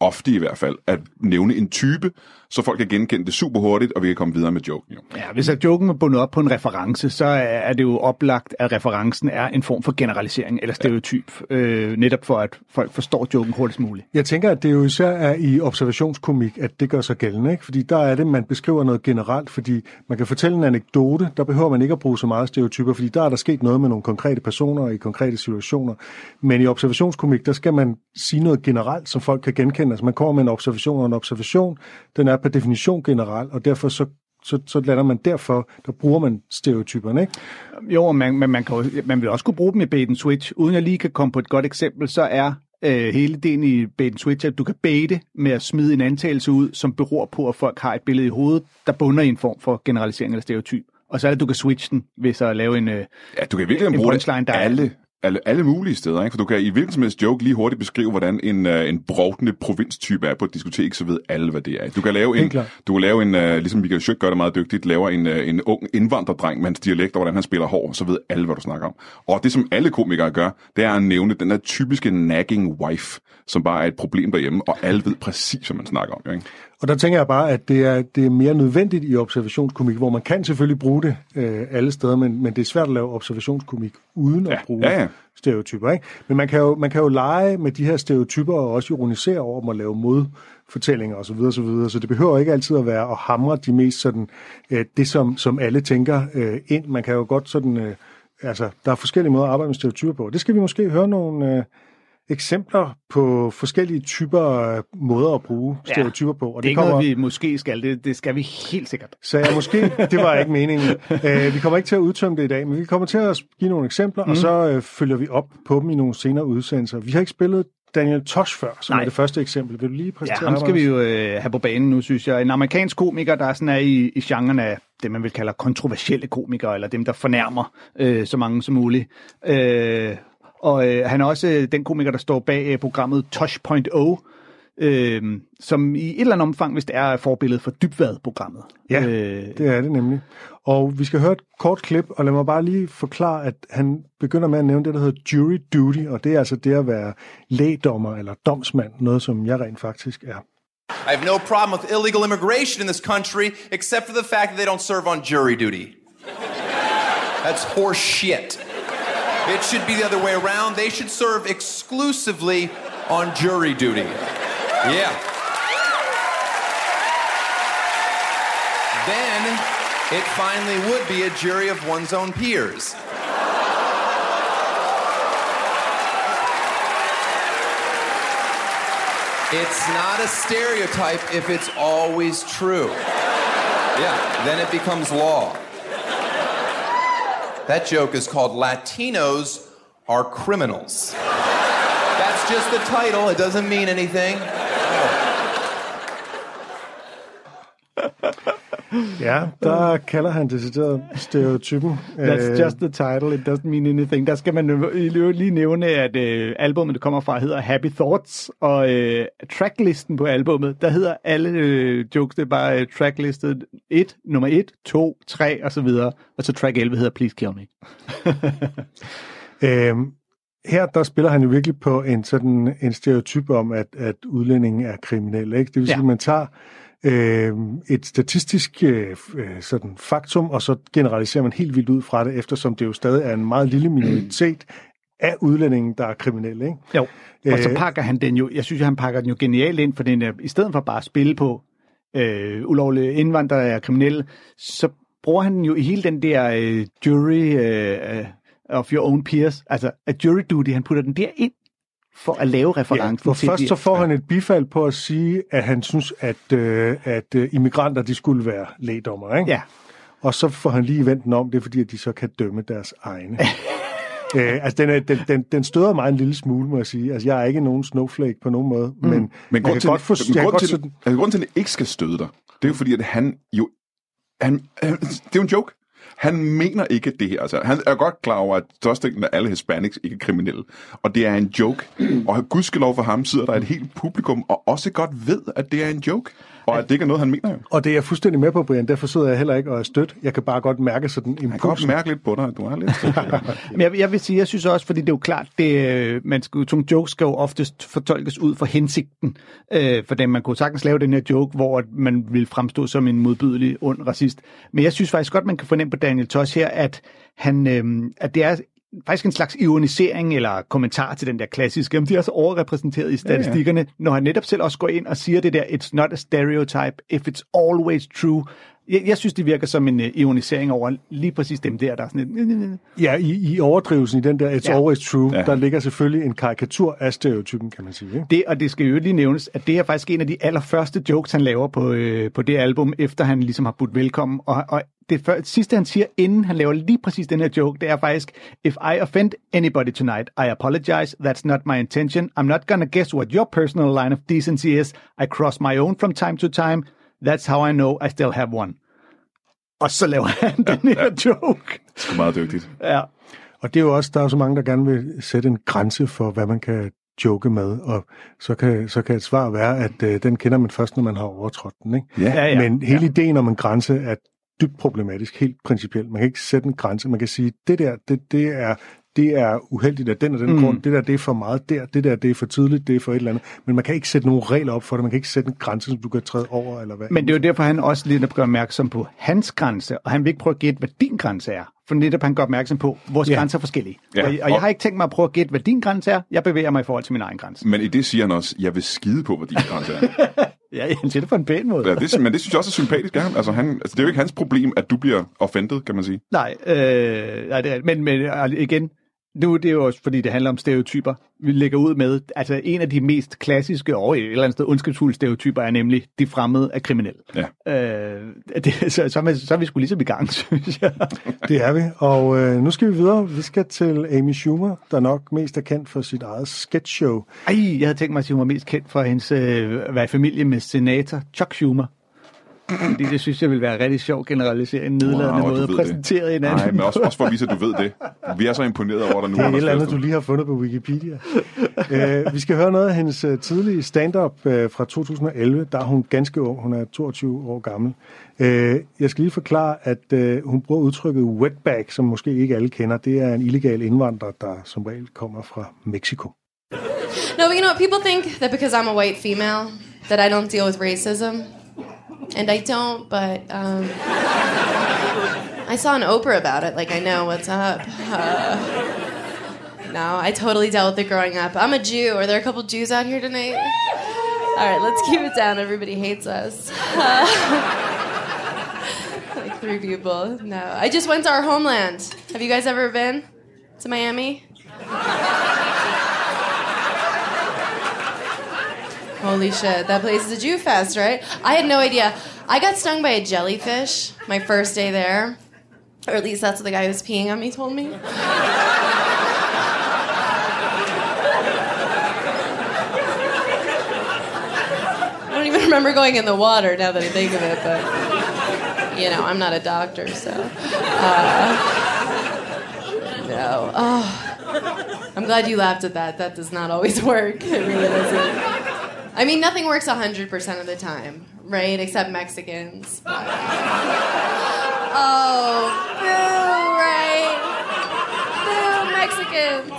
ofte i hvert fald, at nævne en type, så folk kan genkende det super hurtigt, og vi kan komme videre med joken. Jo. Ja, hvis at joken er bundet op på en reference, så er det jo oplagt, at referencen er en form for generalisering eller stereotyp, ja. øh, netop for at folk forstår joken hurtigst muligt. Jeg tænker, at det jo især er i observationskomik, at det gør sig gældende, ikke? fordi der er det, man beskriver noget generelt, fordi man kan fortælle en anekdote, der behøver man ikke at bruge så meget stereotyper, fordi der er der sket noget med nogle konkrete personer i konkrete situationer, men i observationskomik, der skal man sige noget generelt, som folk kan genkende. Altså man kommer med en observation og en observation, den er per definition generelt, og derfor så så, så lander man derfor, der bruger man stereotyperne, ikke? Jo, men man, man, kan, man vil også kunne bruge dem i bait and switch. Uden jeg lige kan komme på et godt eksempel, så er øh, hele delen i bait and switch, at du kan baite med at smide en antagelse ud, som beror på, at folk har et billede i hovedet, der bunder i en form for generalisering eller stereotyp. Og så er det, at du kan switch den ved så at lave en øh, Ja, du kan virkelig bruge det alle, alle, alle mulige steder, ikke? for du kan i hvilken som helst joke lige hurtigt beskrive, hvordan en, uh, en brovdende provinstype er på et diskotek, så ved alle, hvad det er. Du kan lave en, du kan lave en uh, ligesom Michael Schøk gør det meget dygtigt, laver en, uh, en ung indvandrerdreng med hans dialekt, og hvordan han spiller hår, så ved alle, hvad du snakker om. Og det, som alle komikere gør, det er at nævne den der typiske nagging wife, som bare er et problem derhjemme, og alle ved præcis, hvad man snakker om. Ikke? Og der tænker jeg bare, at det er, det er mere nødvendigt i observationskomik, hvor man kan selvfølgelig bruge det øh, alle steder, men, men det er svært at lave observationskomik uden ja, at bruge ja, ja. stereotyper. Ikke? Men man kan, jo, man kan jo lege med de her stereotyper og også ironisere over dem og lave modfortællinger osv. Så, videre, så det behøver ikke altid at være at hamre de mest sådan, øh, det, som, som alle tænker øh, ind. Man kan jo godt sådan... Øh, altså, der er forskellige måder at arbejde med stereotyper på. Det skal vi måske høre nogle... Øh, eksempler på forskellige typer af måder at bruge stereotyper ja, på. Og det, det er ikke kommer... noget, vi måske skal. Det, det skal vi helt sikkert. Så jeg måske, det var ikke meningen. Uh, vi kommer ikke til at udtømme det i dag, men vi kommer til at give nogle eksempler, mm. og så uh, følger vi op på dem i nogle senere udsendelser. Vi har ikke spillet Daniel Tosh før, som Nej. er det første eksempel. Vil du lige præsentere Ja, ham skal vi jo øh, have på banen nu, synes jeg. En amerikansk komiker, der sådan er i, i genren af det, man vil kalde kontroversielle komikere, eller dem, der fornærmer øh, så mange som muligt. Øh, og øh, han er også øh, den komiker, der står bag øh, programmet Touch.0, øh, som i et eller andet omfang, hvis det er forbilledet for Dybvad-programmet. Ja, øh, det er det nemlig. Og vi skal høre et kort klip, og lad mig bare lige forklare, at han begynder med at nævne det, der hedder jury duty, og det er altså det at være lægdommer eller domsmand, noget som jeg rent faktisk er. I have no problem with illegal immigration in this country, except for the fact that they don't serve on jury duty. That's horse shit. It should be the other way around. They should serve exclusively on jury duty. Yeah. Then it finally would be a jury of one's own peers. It's not a stereotype if it's always true. Yeah, then it becomes law. That joke is called Latinos Are Criminals. That's just the title, it doesn't mean anything. Ja, der kalder han decideret stereotypen. That's øh, just the title, it doesn't mean anything. Der skal man lige nævne, at uh, albumet, det kommer fra, hedder Happy Thoughts, og uh, tracklisten på albumet, der hedder alle uh, jokes, det er bare uh, tracklistet 1, nummer 1, 2, 3 og så videre, og så track 11 hedder Please Kill Me. øhm, her der spiller han jo virkelig på en sådan en stereotyp om, at, at udlændingen er kriminel. Ikke? Det vil sige, ja. at man tager øh, et statistisk øh, øh, sådan faktum, og så generaliserer man helt vildt ud fra det, eftersom det jo stadig er en meget lille minoritet af udlændingen, der er kriminelle. Ikke? Jo, og så Øh. pakker han den jo, jeg synes, han pakker den jo genialt ind, for den er, i stedet for bare at spille på øh, ulovlige indvandrere er kriminelle, så bruger han den jo i hele den der øh, jury øh, øh, of your own peers, altså a jury duty, han putter den der ind for at lave Ja, referencen for til først de- så får han et bifald på at sige, at han synes, at, øh, at øh, immigranter de skulle være lægdommer. Ikke? Ja, Og så får han lige vendt den om, det er fordi, at de så kan dømme deres egne. øh, altså, den, er, den, den, den støder mig en lille smule, må jeg sige. Altså, jeg er ikke nogen snowflake på nogen måde, mm. men, Men jeg grund kan til, godt forstå... men Jeg kan grund til, altså, grund til, at det ikke skal støde dig, det er jo fordi, at han jo... Han, han, det er jo en joke. Han mener ikke det her. Altså, han er godt klar over, at størstedelen af alle hispanics ikke er kriminelle. Og det er en joke. Og gudskelov for ham sidder der et helt publikum, og også godt ved, at det er en joke. Og at det ikke er noget, han mener jo. og det er jeg fuldstændig med på, Brian. Derfor sidder jeg heller ikke og er stødt. Jeg kan bare godt mærke sådan Jeg kan godt impulsen. mærke lidt på dig, at du er lidt... Men jeg, jeg vil sige, jeg synes også, fordi det er jo klart, det, øh, man skal, nogle jokes skal jo oftest fortolkes ud fra hensigten. Øh, for dem, man kunne sagtens lave den her joke, hvor man vil fremstå som en modbydelig, ond racist. Men jeg synes faktisk godt, man kan fornemme på Daniel Tosh her, at, han, øh, at det er faktisk en slags ironisering eller kommentar til den der klassiske, jamen de er så overrepræsenteret i statistikkerne, ja, ja. når han netop selv også går ind og siger det der, it's not a stereotype, if it's always true. Jeg, jeg synes, det virker som en uh, ironisering over lige præcis dem der, der er sådan lidt... Ja, i, i overdrivelsen i den der It's Ja. Always True, Ja. der ligger selvfølgelig en karikatur af stereotypen, kan man sige. Ikke? Det, og det skal jo lige nævnes, at det er faktisk en af de allerførste jokes, han laver på, øh, på det album, efter han ligesom har budt velkommen. Og, og det før, sidste, han siger, inden han laver lige præcis den her joke, det er faktisk, If I offend anybody tonight, I apologize. That's not my intention. I'm not gonna guess what your personal line of decency is. I cross my own from time to time. That's how I know I still have one. Og så laver han den her joke. Det er meget dygtigt. Ja. Og det er jo også, der er så mange, der gerne vil sætte en grænse for, hvad man kan joke med, og så kan, så kan et svar være, at øh, den kender man først, når man har overtrådt den. Ikke? Ja. Ja, ja. Men hele ideen om en grænse er dybt problematisk, helt principielt. Man kan ikke sætte en grænse. Man kan sige, det der, det, det er det er uheldigt af den og den mm. grund. Det der, det er for meget der. Det der, det er for tidligt. Det er for et eller andet. Men man kan ikke sætte nogle regler op for det. Man kan ikke sætte en grænse, som du kan træde over, eller hvad. Men det er jo derfor, han også lidt gør opmærksom på hans grænse, og han vil ikke prøve at gætte, hvad din grænse er. For netop han gør opmærksom på, at vores Ja. grænser er forskellige. Ja. Og, og jeg har ikke tænkt mig at prøve at gætte, hvad din grænse er. Jeg bevæger mig i forhold til min egen grænse. Men i det siger han også, jeg vil skide på, hvad din grænse er. Ja, han siger det på en pæn måde. Ja, det, men det synes jeg også er sympatisk af ham. Altså, han, altså, det er jo ikke hans problem, at du bliver offended, kan man sige. Nej, øh, nej det er, men, men øh, igen, nu det er jo også, fordi det handler om stereotyper. Vi lægger ud med, altså en af de mest klassiske og et eller andet sted ondskabsfulde stereotyper er nemlig, de fremmede er kriminelle. Ja. Øh, det, så, så, er vi- så er vi sgu ligesom i gang, synes jeg. Det er vi. Og øh, nu skal vi videre. Vi skal til Amy Schumer, der nok mest er kendt for sit eget sketchshow. Ej, jeg havde tænkt mig, at hun var mest kendt for hendes øh, at være i familie med senator Chuck Schumer. Fordi det synes jeg vil være rigtig sjov generalisering, en nedladende Wow, måde at præsentere hinanden. Nej, men også, også for at vise, at du ved det. Vi er så imponeret over dig nu. Det er et eller andet, du lige har fundet på Wikipedia. uh, vi skal høre noget af hendes uh, tidlige stand-up uh, fra 2011. Der er hun ganske ung. Hun er 22 år gammel. Uh, jeg skal lige forklare, at uh, hun bruger udtrykket wetback, som måske ikke alle kender. Det er en illegal indvandrer, der som regel kommer fra Mexico. No, but you know what? People think that because I'm a white female that I don't deal with racism, and I don't. But um, I saw an Oprah about it. Like I know what's up. Uh, no, I totally dealt with it growing up. I'm a Jew. Are there a couple Jews out here tonight? All right, let's keep it down. Everybody hates us. like three people. No, I just went to our homeland. Have you guys ever been to Miami? Holy shit, that place is a Jew fest, right? I had no idea. I got stung by a jellyfish my first day there. Or at least that's what the guy who was peeing on me told me. I don't even remember going in the water now that I think of it, but you know, I'm not a doctor, so. Uh, no. Oh, I'm glad you laughed at that. That does not always work. It really doesn't. I mean, nothing works 100% of the time, right? Except Mexicans. but- Oh, boo, right? Boo, Mexicans. Uh,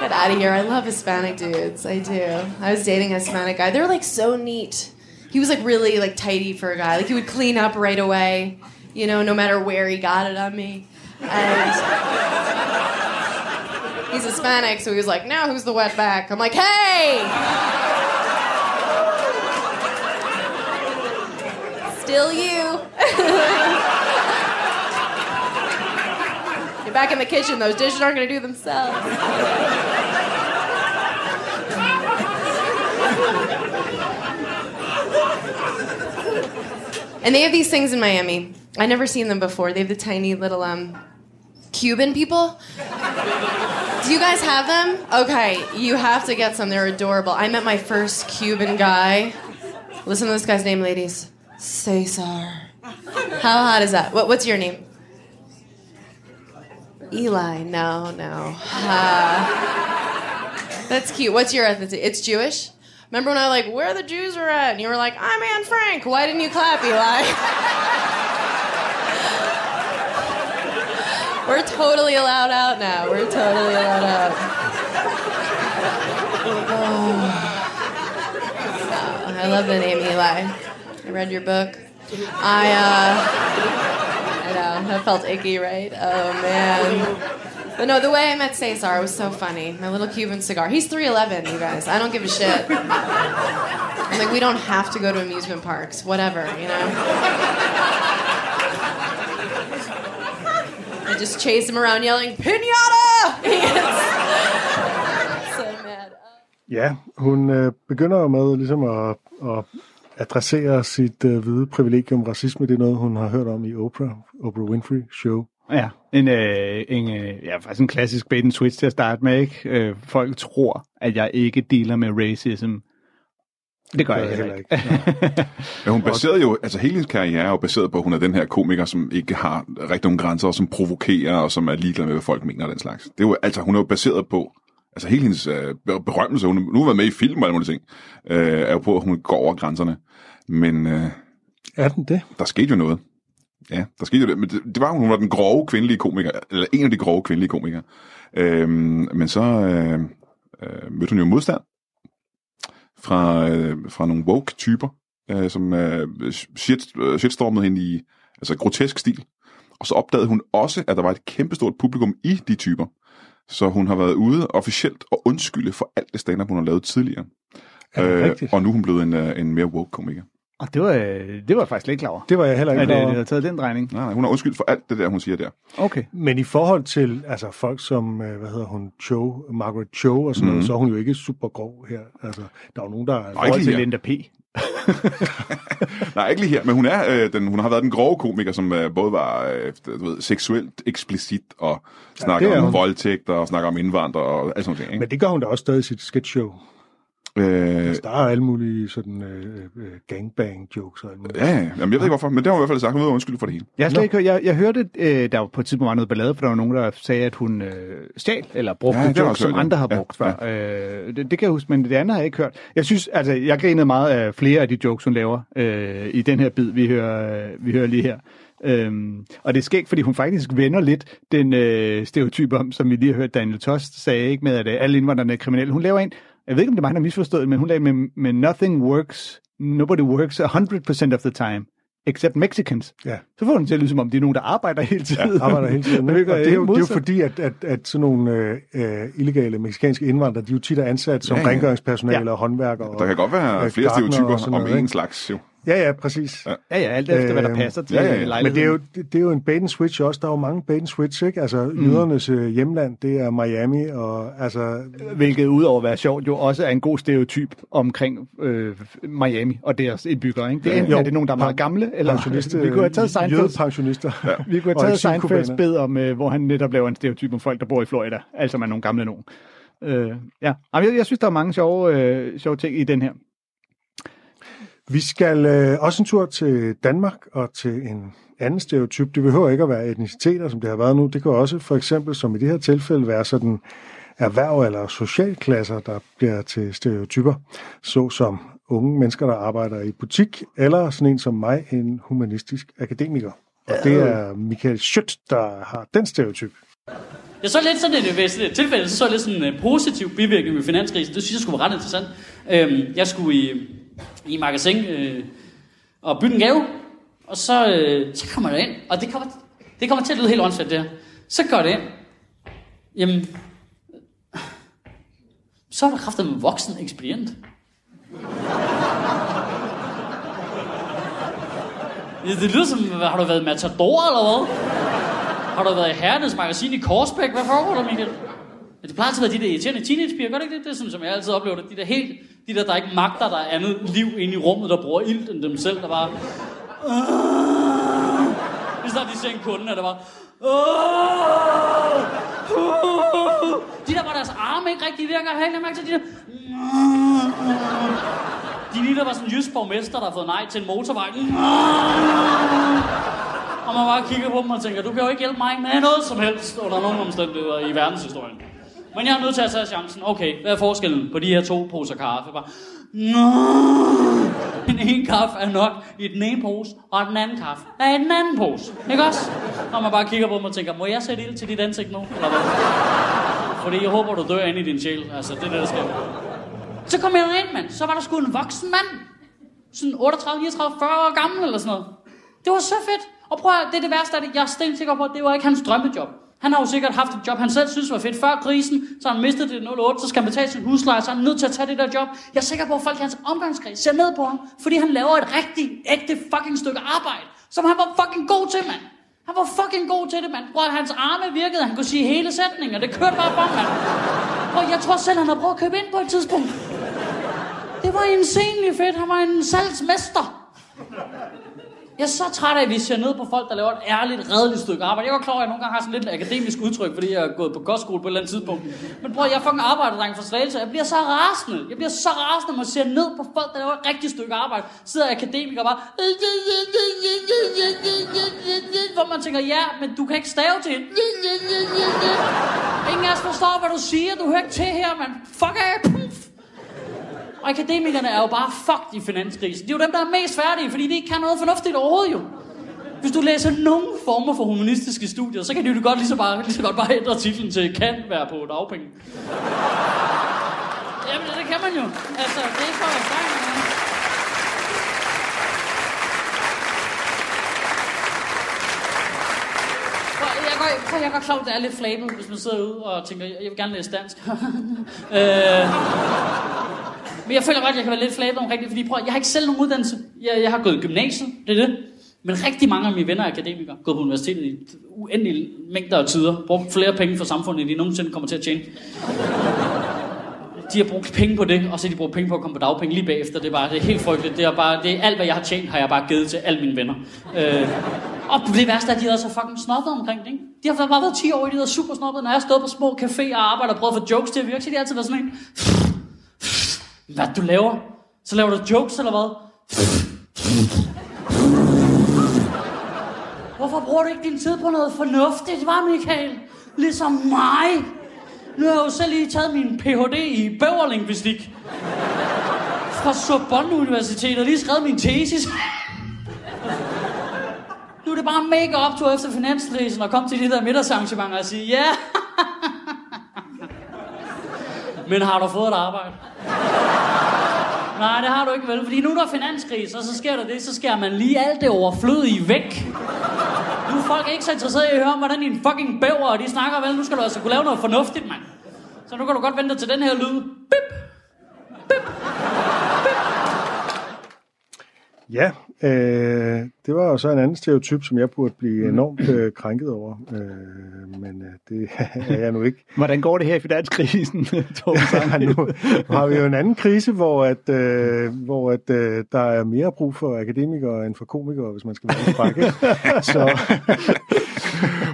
get out of here. I love Hispanic dudes. I do. I was dating a Hispanic guy. They were like so neat. He was like really like tidy for a guy. Like he would clean up right away, you know, no matter where he got it on me. And He's Hispanic, so he was like, now who's the wetback? I'm like, hey! Still you. You're back in the kitchen. Those dishes aren't to do themselves. And they have these things in Miami. I never seen them before. They have the tiny little um, Cuban people. Do you guys have them? Okay, you have to get some. They're adorable. I met my first Cuban guy. Listen to this guy's name, ladies. Cesar. How hot is that? What, what's your name? Eli. No, no. Uh, that's cute. What's your ethnicity? It's Jewish? Remember when I was like, where the Jews are at? And you were like, I'm Anne Frank. Why didn't you clap, Eli? We're totally allowed out now. We're totally allowed out. Oh. I love the name Eli. I read your book. I, uh, I know, that felt icky, right? Oh, man. But no, the way I met Cesar was so funny. My little Cuban cigar. He's 3'11, you guys. I don't give a shit. I'm like, we don't have to go to amusement parks. Whatever, you know? I just chase him around yelling, Pinata! So mad. Ja, hun øh, begynder jo med ligesom at, at adressere sit øh, hvide privilegium. Racisme, det er noget, hun har hørt om i Oprah, Oprah Winfrey Show. Ja, en, øh, en, øh, ja, faktisk en klassisk bait and switch til at starte med, ikke? Øh, folk tror, at jeg ikke dealer med racism. Det gør jeg heller ikke. Ja, hun baserede jo, altså hele hendes karriere er jo baseret på, at hun er den her komiker, som ikke har rigtig nogen grænser, og som provokerer, og som er ligeglad med, hvad folk mener og den slags. Det er jo, altså, hun er jo baseret på, altså hele hendes øh, berømmelse, hun nu har været med i film og alle mulige ting, øh, er jo på, at hun går over grænserne. Men øh, Er den det? der skete jo noget. Ja, der skete jo det. Men det, det var, hun var den grove kvindelige komiker, eller en af de grove kvindelige komikere. Øhm, men så øh, øh, mødte hun jo modstand fra, øh, fra nogle woke-typer, øh, som øh, shit, øh, shitstormede hende i altså grotesk stil. Og så opdagede hun også, at der var et kæmpestort publikum i de typer. Så hun har været ude officielt og undskylde for alt det stand hun har lavet tidligere. Er det rigtigt? og nu er hun blevet en, øh, en mere woke komiker. Og det var, det var jeg faktisk lidt klar over. Det var jeg heller ikke At klar øh, over. det havde taget den drejning. Nej, nej, hun har undskyldt for alt det der, hun siger der. Okay. Men i forhold til altså folk som, øh, hvad hedder hun, Cho, Margaret Cho og sådan mm. noget, så er hun jo ikke super grov her. Altså, der er jo nogen, der er... Nej, Forhold ikke til. Linda P. Nej, ikke lige her, men hun, er, øh, den, hun har været den grove komiker, som øh, både var øh, du ved, seksuelt eksplicit og snakker er om hun. voldtægt og snakker om indvandrere og alt sådan noget. Ikke? Men det gør hun da også stadig i sit sketchshow. Øh, Altså, der er alle mulige sådan øh, øh, gangbang-jokes og alt muligt. ja, ja, jamen, jeg ved ikke hvorfor, men det har hun i hvert fald sagt. Hun ved undskylde for det hele. Jeg, har slet ikke, hørt- jeg, jeg hørte, øh, der var på et tidspunkt var noget ballade, for der var nogen, der sagde, at hun øh, stjal eller brugte Ja, ja, også som ja. andre har Ja, brugt før. Øh, det, det kan jeg huske, men det andet har jeg ikke hørt. Jeg synes, altså, jeg grinede meget af flere af de jokes, hun laver øh, i den her bid, vi hører, øh, vi hører lige her. Øhm, og det er skægt, fordi hun faktisk vender lidt den øh, stereotyp om, som vi lige har hørt Daniel Tost sagde, ikke med, at øh, alle indvandrerne er kriminelle. Hun laver en, jeg ved ikke, om det er mig, der har misforstået det, men hun laver med, med nothing works, nobody works 100% of the time, except Mexicans. Ja. Så får hun til at lyde, som om det er nogen, der arbejder hele tiden. Ja, arbejder hele tiden. Og det er jo, det er jo fordi, at, at, at sådan nogle øh, øh, illegale meksikanske indvandrere, de er jo tit er ansat som Ja, ja, rengøringspersonale Ja. og håndværkere. Der kan godt være øh, flere stereotyper om en slags. Jo. Ja, ja, præcis. Ja. Ja, ja, alt efter, hvad der Øhm, passer til ja, ja, ja. Men det er, jo, det, det er jo en bait and switch også. Der er jo mange bait and switch, ikke? Altså, mm. jødernes øh, hjemland, det er Miami, og altså... Hvilket udover at være sjovt, jo også er en god stereotyp omkring øh, Miami og deres indbyggere. Ikke? Det er, enten, Jo. er det nogen, der er meget gamle, eller Pensionister, vi kunne have taget Seinfelds, jødepensionister. Ja. vi kunne have taget Seinfelds bed om, øh, hvor han netop laver en stereotyp om folk, der bor i Florida. Altså man nogle gamle nogen. Øh, ja. Jamen, jeg, jeg synes, der er mange sjove, øh, sjove ting i den her. Vi skal øh, også en tur til Danmark og til en anden stereotyp. Det behøver ikke at være etniciteter, som det har været nu. Det kan også for eksempel, som i det her tilfælde, være sådan erhverv eller socialklasser, der bliver til stereotyper, såsom unge mennesker, der arbejder i butik, eller sådan en som mig, en humanistisk akademiker. Og det er Michael Schødt, der har den stereotyp. Jeg så lidt sådan et, ved sådan et tilfælde, så så jeg lidt sådan en positiv bivirkning med finanskrisen. Det synes jeg skulle være ret interessant. Øhm, jeg skulle i, i magasin øh, og bytte en gave, og så, øh, så kommer der ind, og det kommer, det kommer til at lyde helt åndssvagt der. Så går det ind. Jamen, så er der kraftet med voksen ekspedient. Ja, det lyder som, har du været Matador eller hvad? Har du været i Herrenes Magasin i Korsbæk? Hvad foregår der, Michael? Men det plejer altid at være de der irriterende teenagepiger, gør det ikke det? Det er sådan, som jeg altid oplever det. De der helt, de der, der ikke magter, der er andet liv inde i rummet, der bruger ild end dem selv, der bare... Lige snart de ser en kunde, er der bare... De der, hvor deres arme ikke rigtig virker, har ikke mærke til de der... De lige der var sådan en jysk borgmester, der har fået nej til en motorvej. Og man bare kigger på dem og tænker, du kan jo ikke hjælpe mig med noget som helst under nogen omstændigheder i verdenshistorien. Men jeg er nødt til at tage chancen. Okay, hvad er forskellen på de her to poser kaffe? Bare, Nå, den ene kaffe er nok i den ene pose, og den anden kaffe er i den anden pose. Ikke også? Når man bare kigger på dem og tænker, må jeg sætte ild til dit ansigt nu? Eller hvad? Fordi jeg håber, du dør inde i din sjæl. Altså, det er det, der sker. Så kom jeg ind, mand. Så var der sgu en voksen mand. Sådan 38, 39, 40 år gammel eller sådan noget. Det var så fedt. Og prøv at, det er det værste af det. Jeg er stensikker på, at det var ikke hans drømmejob. Han har jo sikkert haft et job, han selv synes var fedt før krisen, så han mistede det 08, så skal han betale sin husleje, så er han nødt til at tage det der job. Jeg er sikker på, at folk i hans omgangskreds ser ned på ham, fordi han laver et rigtig, ægte fucking stykke arbejde, som han var fucking god til, mand. Han var fucking god til det, mand. Prøv at hans arme virkede, han kunne sige hele sætninger. Det kørte bare for mand. Og jeg tror selv, han har prøvet at købe ind på et tidspunkt. Det var insanely fedt. Han var en salgsmester. Jeg er så træt af, at vi ser ned på folk, der laver et ærligt, redeligt stykke arbejde. Jeg var klar over, at jeg nogle gange har sådan lidt et akademisk udtryk, fordi jeg er gået på kostskole på et eller andet tidspunkt. Men prøv, jeg er fucking arbejderdreng for Slagelse. Jeg bliver så rasende. Jeg bliver så rasende, når man ser ned på folk, der laver et rigtigt stykke arbejde. Sidder akademikere bare... Hvor man tænker, ja, men du kan ikke stave til. Ingen af os forstår, hvad du siger. Du hører ikke til her, mand. Fuck af. Og akademikerne er jo bare fucked i finanskrisen. De er jo dem, der er mest færdige, fordi de ikke kan noget fornuftigt overhovedet jo. Hvis du læser nogen former for humanistiske studier, så kan de jo godt lige så, bare, lige så godt bare ændre titlen til kan være på dagpenge. Jamen, det kan man jo. Altså, det er for at Jeg går, prøv, jeg går klar, det er lidt flabet, hvis man sidder ude og tænker, jeg vil gerne læse dansk. øh, men jeg føler godt, at jeg kan være lidt flabet omkring det, fordi prøv, jeg har ikke selv nogen uddannelse. Jeg, jeg har gået i gymnasiet, det er det. Men rigtig mange af mine venner er akademikere, gået på universitetet i uendelige mængder af tider, brugt flere penge for samfundet, end de nogensinde kommer til at tjene. De har brugt penge på det, og så har de brugt penge på at komme på dagpenge lige bagefter. Det er bare det er helt frygteligt. Det er bare, det er alt, hvad jeg har tjent, har jeg bare givet til alle mine venner. Øh, og det værste er, at de har så fucking snobbet omkring det, ikke? De har bare været 10 år og de har super snobbet. Når jeg har stået på små caféer og arbejder og prøvet at få jokes til at virke, så de har altid været sådan en... Hvad du laver? Så laver du jokes, eller hvad? Hvorfor bruger du ikke din tid på noget fornuftigt, var Michael? Ligesom mig. Nu har jeg jo selv lige taget min Ph.D. i bæverlingvistik. Fra Sorbonne Universitet og lige skrevet min tesis. Nu er det bare mega optur efter finanskrisen og komme til de der middagsarrangementer og sige, ja, men har du fået et arbejde? Nej, det har du ikke vel, fordi nu er der finanskrise, og så sker der det, så skærer man lige alt det overflødige væk. Nu er folk ikke så interesserede i at høre om, hvordan din fucking bæver, og de snakker vel, nu skal du altså kunne lave noget fornuftigt, mand. Så nu kan du godt vente til den her lyd. Bip! Ja, øh, det var jo så en anden stereotyp, som jeg burde blive enormt øh, krænket over. Øh, men øh, det er jeg nu ikke. Hvordan går det her i finanskrisen? ja, nu har vi jo en anden krise, hvor, at, øh, hvor at, øh, der er mere brug for akademikere end for komikere, hvis man skal være fræk. ikke? Så,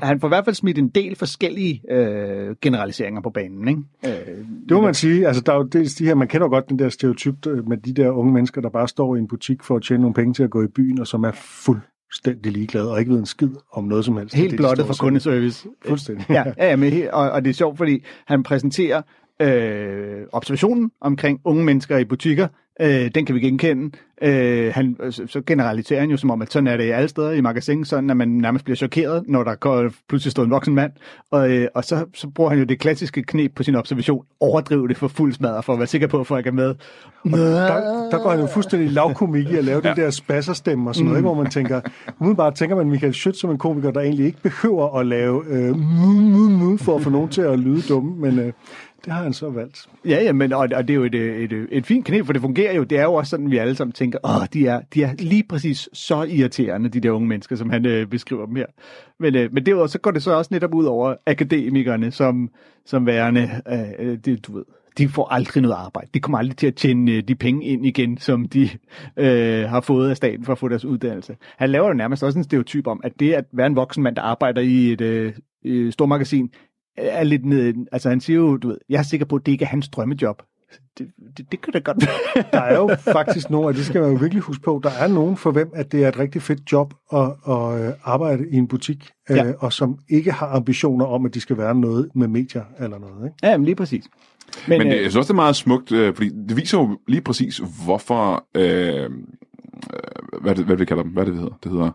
Han får i hvert fald smidt en del forskellige øh, generaliseringer på banen, ikke? Øh, det må man sige. Altså, der er jo dels de her, man kender jo godt den der stereotyp øh, med de der unge mennesker, der bare står i en butik for at tjene nogle penge til at gå i byen, og som er fuldstændig ligeglade og ikke ved en skid om noget som helst. Helt Det det, de blottet for kundeservice. Fuldstændig. Ja, ja, ja men, og, og det er sjovt, fordi han præsenterer øh, observationen omkring unge mennesker i butikker. Øh, den kan vi genkende. Øh, han, så så generaliserer han jo som om, at sådan er det alle steder i magasin, sådan at man nærmest bliver chokeret, når der går, pludselig står en voksen mand. Og, øh, og så, så bruger han jo det klassiske knep på sin observation, overdrive det for fuld smadre, for at være sikker på, at folk er med. Der, der går han jo fuldstændig lavkomik i at lave ja. de der spasserstemme og sådan noget, ikke? hvor man tænker, umiddelbart tænker man Michael Schødt som en komiker, der egentlig ikke behøver at lave øh, for at få nogen til at lyde dumme, men øh, det har han så valgt. Ja, ja, men, og, og det er jo et, et, et, et fint knep, for det fungerer jo. Det er jo også sådan, vi alle sammen tænker, åh, de er, de er lige præcis så irriterende, de der unge mennesker, som han øh, beskriver dem her. Men, øh, men derudover, så går det så også netop ud over akademikerne, som, som værende, øh, øh det, du ved, de får aldrig noget arbejde. De kommer aldrig til at tjene øh, de penge ind igen, som de øh, har fået af staten for at få deres uddannelse. Han laver jo nærmest også en stereotyp om, at det at være en voksen mand, der arbejder i et øh, stormagasin, er lidt ned. Altså han siger jo, du ved, jeg er sikker på, at det ikke er hans drømmejob. Det, det, det kan da godt være. Der er jo faktisk nogen, og det skal man jo virkelig huske på, der er nogen for hvem, at det er et rigtig fedt job at, at øh, arbejde i en butik, Ja. øh, og som ikke har ambitioner om, at de skal være noget med medier eller noget. Ikke? Ja, men lige præcis. Men, men øh, det, jeg synes også, det er meget smukt, øh, fordi det viser jo lige præcis, hvorfor... Øh, øh, hvad, det, hvad det, vi kalder dem? Hvad det, det hedder? Det hedder...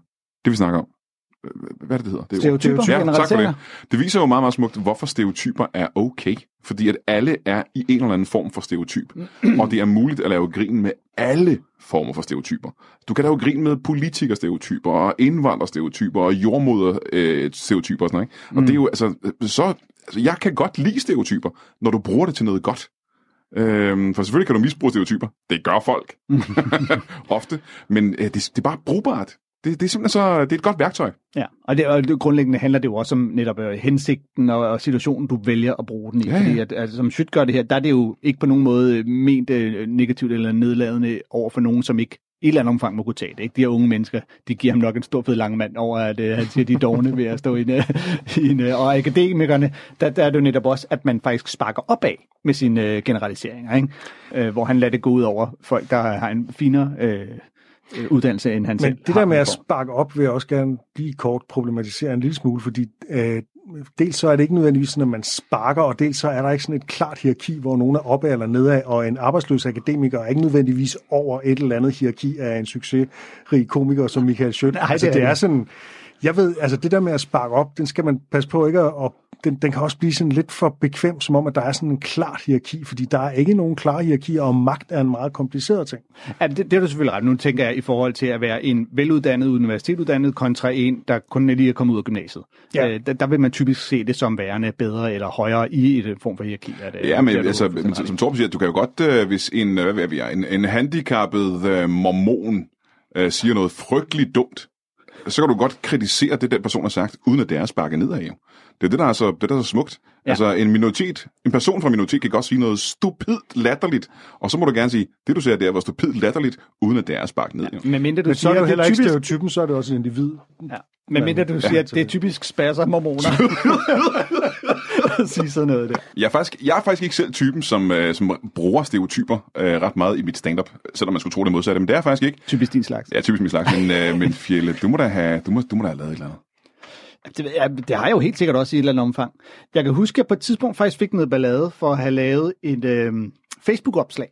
Det, vi snakker om. Øh, Hvad er det, hedder? Det er Stereotyper? Ja, tak for det. Det viser jo meget, meget smukt, hvorfor stereotyper er okay. Fordi at alle er i en eller anden form for stereotyp. og det er muligt at lave grin med alle former for stereotyper. Du kan lave grin med politikerstereotyper, og indvandrerstereotyper, og jordmoder-stereotyper og sådan noget. Ikke? Og det er jo, altså, så, altså, jeg kan godt lide stereotyper, når du bruger det til noget godt. Øhm, for selvfølgelig kan du misbruge stereotyper. Det gør folk. Ofte. Men øh, det, det er bare brugbart. Det, det er simpelthen så, det er et godt værktøj. Ja, og, det, og det, grundlæggende handler det jo også om netop øh, hensigten og, og situationen, du vælger at bruge den i. Ja, Ja. Fordi at, altså, som Schütt gør det her, der er det jo ikke på nogen måde ment øh, negativt eller nedladende over for nogen, som ikke i et eller andet omfang må kunne tage det. Ikke? De her unge mennesker, de giver ham nok en stor fed lang mand over, at øh, han siger, de er dogne ved at stå i en, øh, i en øh, Og akademikerne, der, der er det jo netop også, at man faktisk sparker opad med sine øh, generaliseringer. Ikke? Øh, hvor han lader det gå ud over folk, der har en finere øh, øh, uddannelse, end han selv Men det har der med at sparke op, vil jeg også gerne lige kort problematisere en lille smule, fordi øh, dels så er det ikke nødvendigvis sådan, at man sparker, og dels så er der ikke sådan et klart hierarki, hvor nogen er opad eller nedad, og en arbejdsløs akademiker er ikke nødvendigvis over et eller andet hierarki af en succesrig komiker som Michael Schødt. Nej, altså, det er det er det. sådan, jeg ved, altså det der med at sparke op, den skal man passe på ikke at, den, den kan også blive sådan lidt for bekvem, som om, at der er sådan en klar hierarki, fordi der er ikke nogen klare hierarkier, og magt er en meget kompliceret ting. Ja, det, det er du selvfølgelig ret. Nu tænker jeg i forhold til at være en veluddannet, universitetuddannet kontra en, der kun lige er kommet ud af gymnasiet. Ja. Øh, der, der vil man typisk se det som værende bedre eller højere i et form for hierarki. Er det, Ja, men det er du altså, men, som Torben siger, du kan jo godt, øh, hvis en, øh, hvad vi er, en, en handicappet øh, mormon øh, siger noget frygteligt dumt, så kan du godt kritisere det, den person har sagt, uden at det er sparket nedad jo. Det er det, der er så, det, der er så smukt. Ja. Ja. Altså, en minoritet, en person fra minoritet kan godt sige noget stupidt latterligt, og så må du gerne sige, det du siger, det er var stupidt latterligt, uden at det er sparket ned. Jo. Men mindre du Men så siger, er det heller er ikke typisk, stereotypen, så er det også en individ. ja, men mindre du siger, at det er typisk spasser mormoner. at sige sådan noget der. Jeg er, faktisk, jeg er faktisk ikke selv typen, som, øh, som bruger stereotyper øh, ret meget i mit stand-up, selvom man skulle tro det modsatte, men det er jeg faktisk ikke. Typisk din slags. Ja, typisk min slags, men, øh, men Fjelle, du må da have, du må, du må da have lavet et eller andet. Det, ja, det har jeg jo helt sikkert også i et eller andet omfang. Jeg kan huske, at jeg på et tidspunkt faktisk fik noget ballade for at have lavet et øh, Facebook-opslag,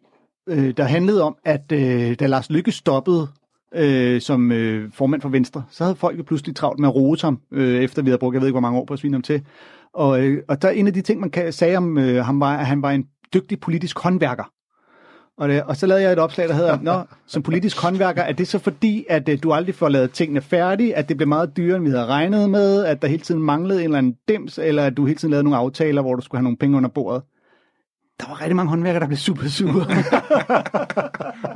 øh, der handlede om, at øh, da Lars Lykke stoppede øh, som øh, formand for Venstre, så havde folk jo pludselig travlt med at rose ham, øh, efter vi havde brugt, jeg ved ikke, hvor mange år på at svine ham til. Og, øh, og der er en af de ting, man kan sige om øh, ham, var, at han var en dygtig politisk håndværker. Og, det, og så lavede jeg et opslag, der hedder, Nå, som politisk håndværker, er det så fordi, at øh, du aldrig får lavet tingene færdige, at det blev meget dyrere, end vi havde regnet med, at der hele tiden manglede en eller anden dims, eller at du hele tiden lavede nogle aftaler, hvor du skulle have nogle penge under bordet? Der var rigtig mange håndværkere, der blev super sure.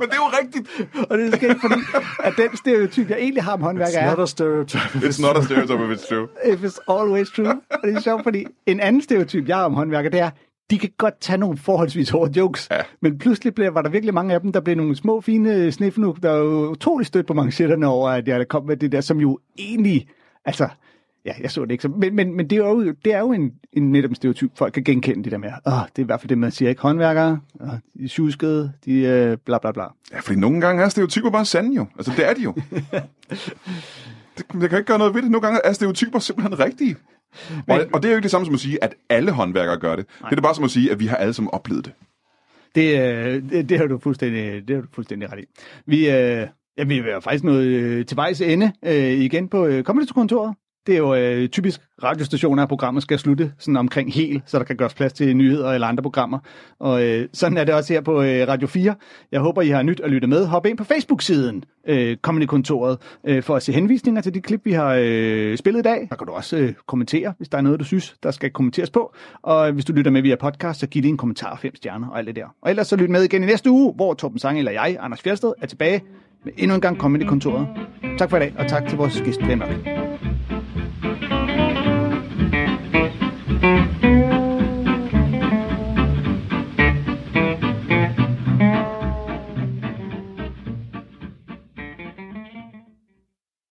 Men det er jo rigtigt. og det er skægt, fordi at den stereotyp, jeg egentlig har om håndværkere, It's er, not a stereotype. It's not a stereotype if it's true. if it's always true. Og det er sjovt, fordi en anden stereotyp, jeg har om håndværkere, det er, de kan godt tage nogle forholdsvis hårde jokes, Ja. men pludselig blev, var der virkelig mange af dem, der blev nogle små, fine sniffenuk, der var jo utrolig stødt på manchetterne over, at jeg kom med det der, som jo egentlig, altså, ja, jeg så det ikke, så, men, men, men det er jo, det er jo en, en netop stereotyp, folk kan genkende det der med, åh, det er i hvert fald det, man siger, ikke? Håndværkere, åh, de er tjuskede, de øh, bla bla bla. Ja, fordi nogle gange er stereotyper bare sande jo. Altså, det er de jo. det, jeg kan ikke gøre noget ved det. Nogle gange er stereotyper simpelthen rigtige. Og, og det er jo ikke det samme som at sige, at alle håndværkere gør det. Det er bare som at sige, at vi har alle sammen oplevet det. Det, øh, det, det har du fuldstændig, det har du fuldstændig ret i. Vi, øh, ja, vi er faktisk nået øh, til vejs ende øh, igen på øh, Comedy-kontoret. Det er jo øh, typisk radiostationer, at programmet skal slutte sådan omkring hel, så der kan gøres plads til nyheder eller andre programmer. Og øh, sådan er det også her på øh, Radio 4. Jeg håber, I har nyt at lytte med. Hop ind på Facebook-siden, øh, Comedy-kontoret, øh, for at se henvisninger til de klip, vi har øh, spillet i dag. Der kan du også øh, kommentere, hvis der er noget, du synes, der skal kommenteres på. Og hvis du lytter med via podcast, så giv det en kommentar, fem stjerner og alt det der. Og ellers så lyt med igen i næste uge, hvor Torben Sange eller jeg, Anders Fjersted, er tilbage med endnu en gang Comedy-kontoret. Tak for i dag, og tak til vores gæst, Brian Mørk.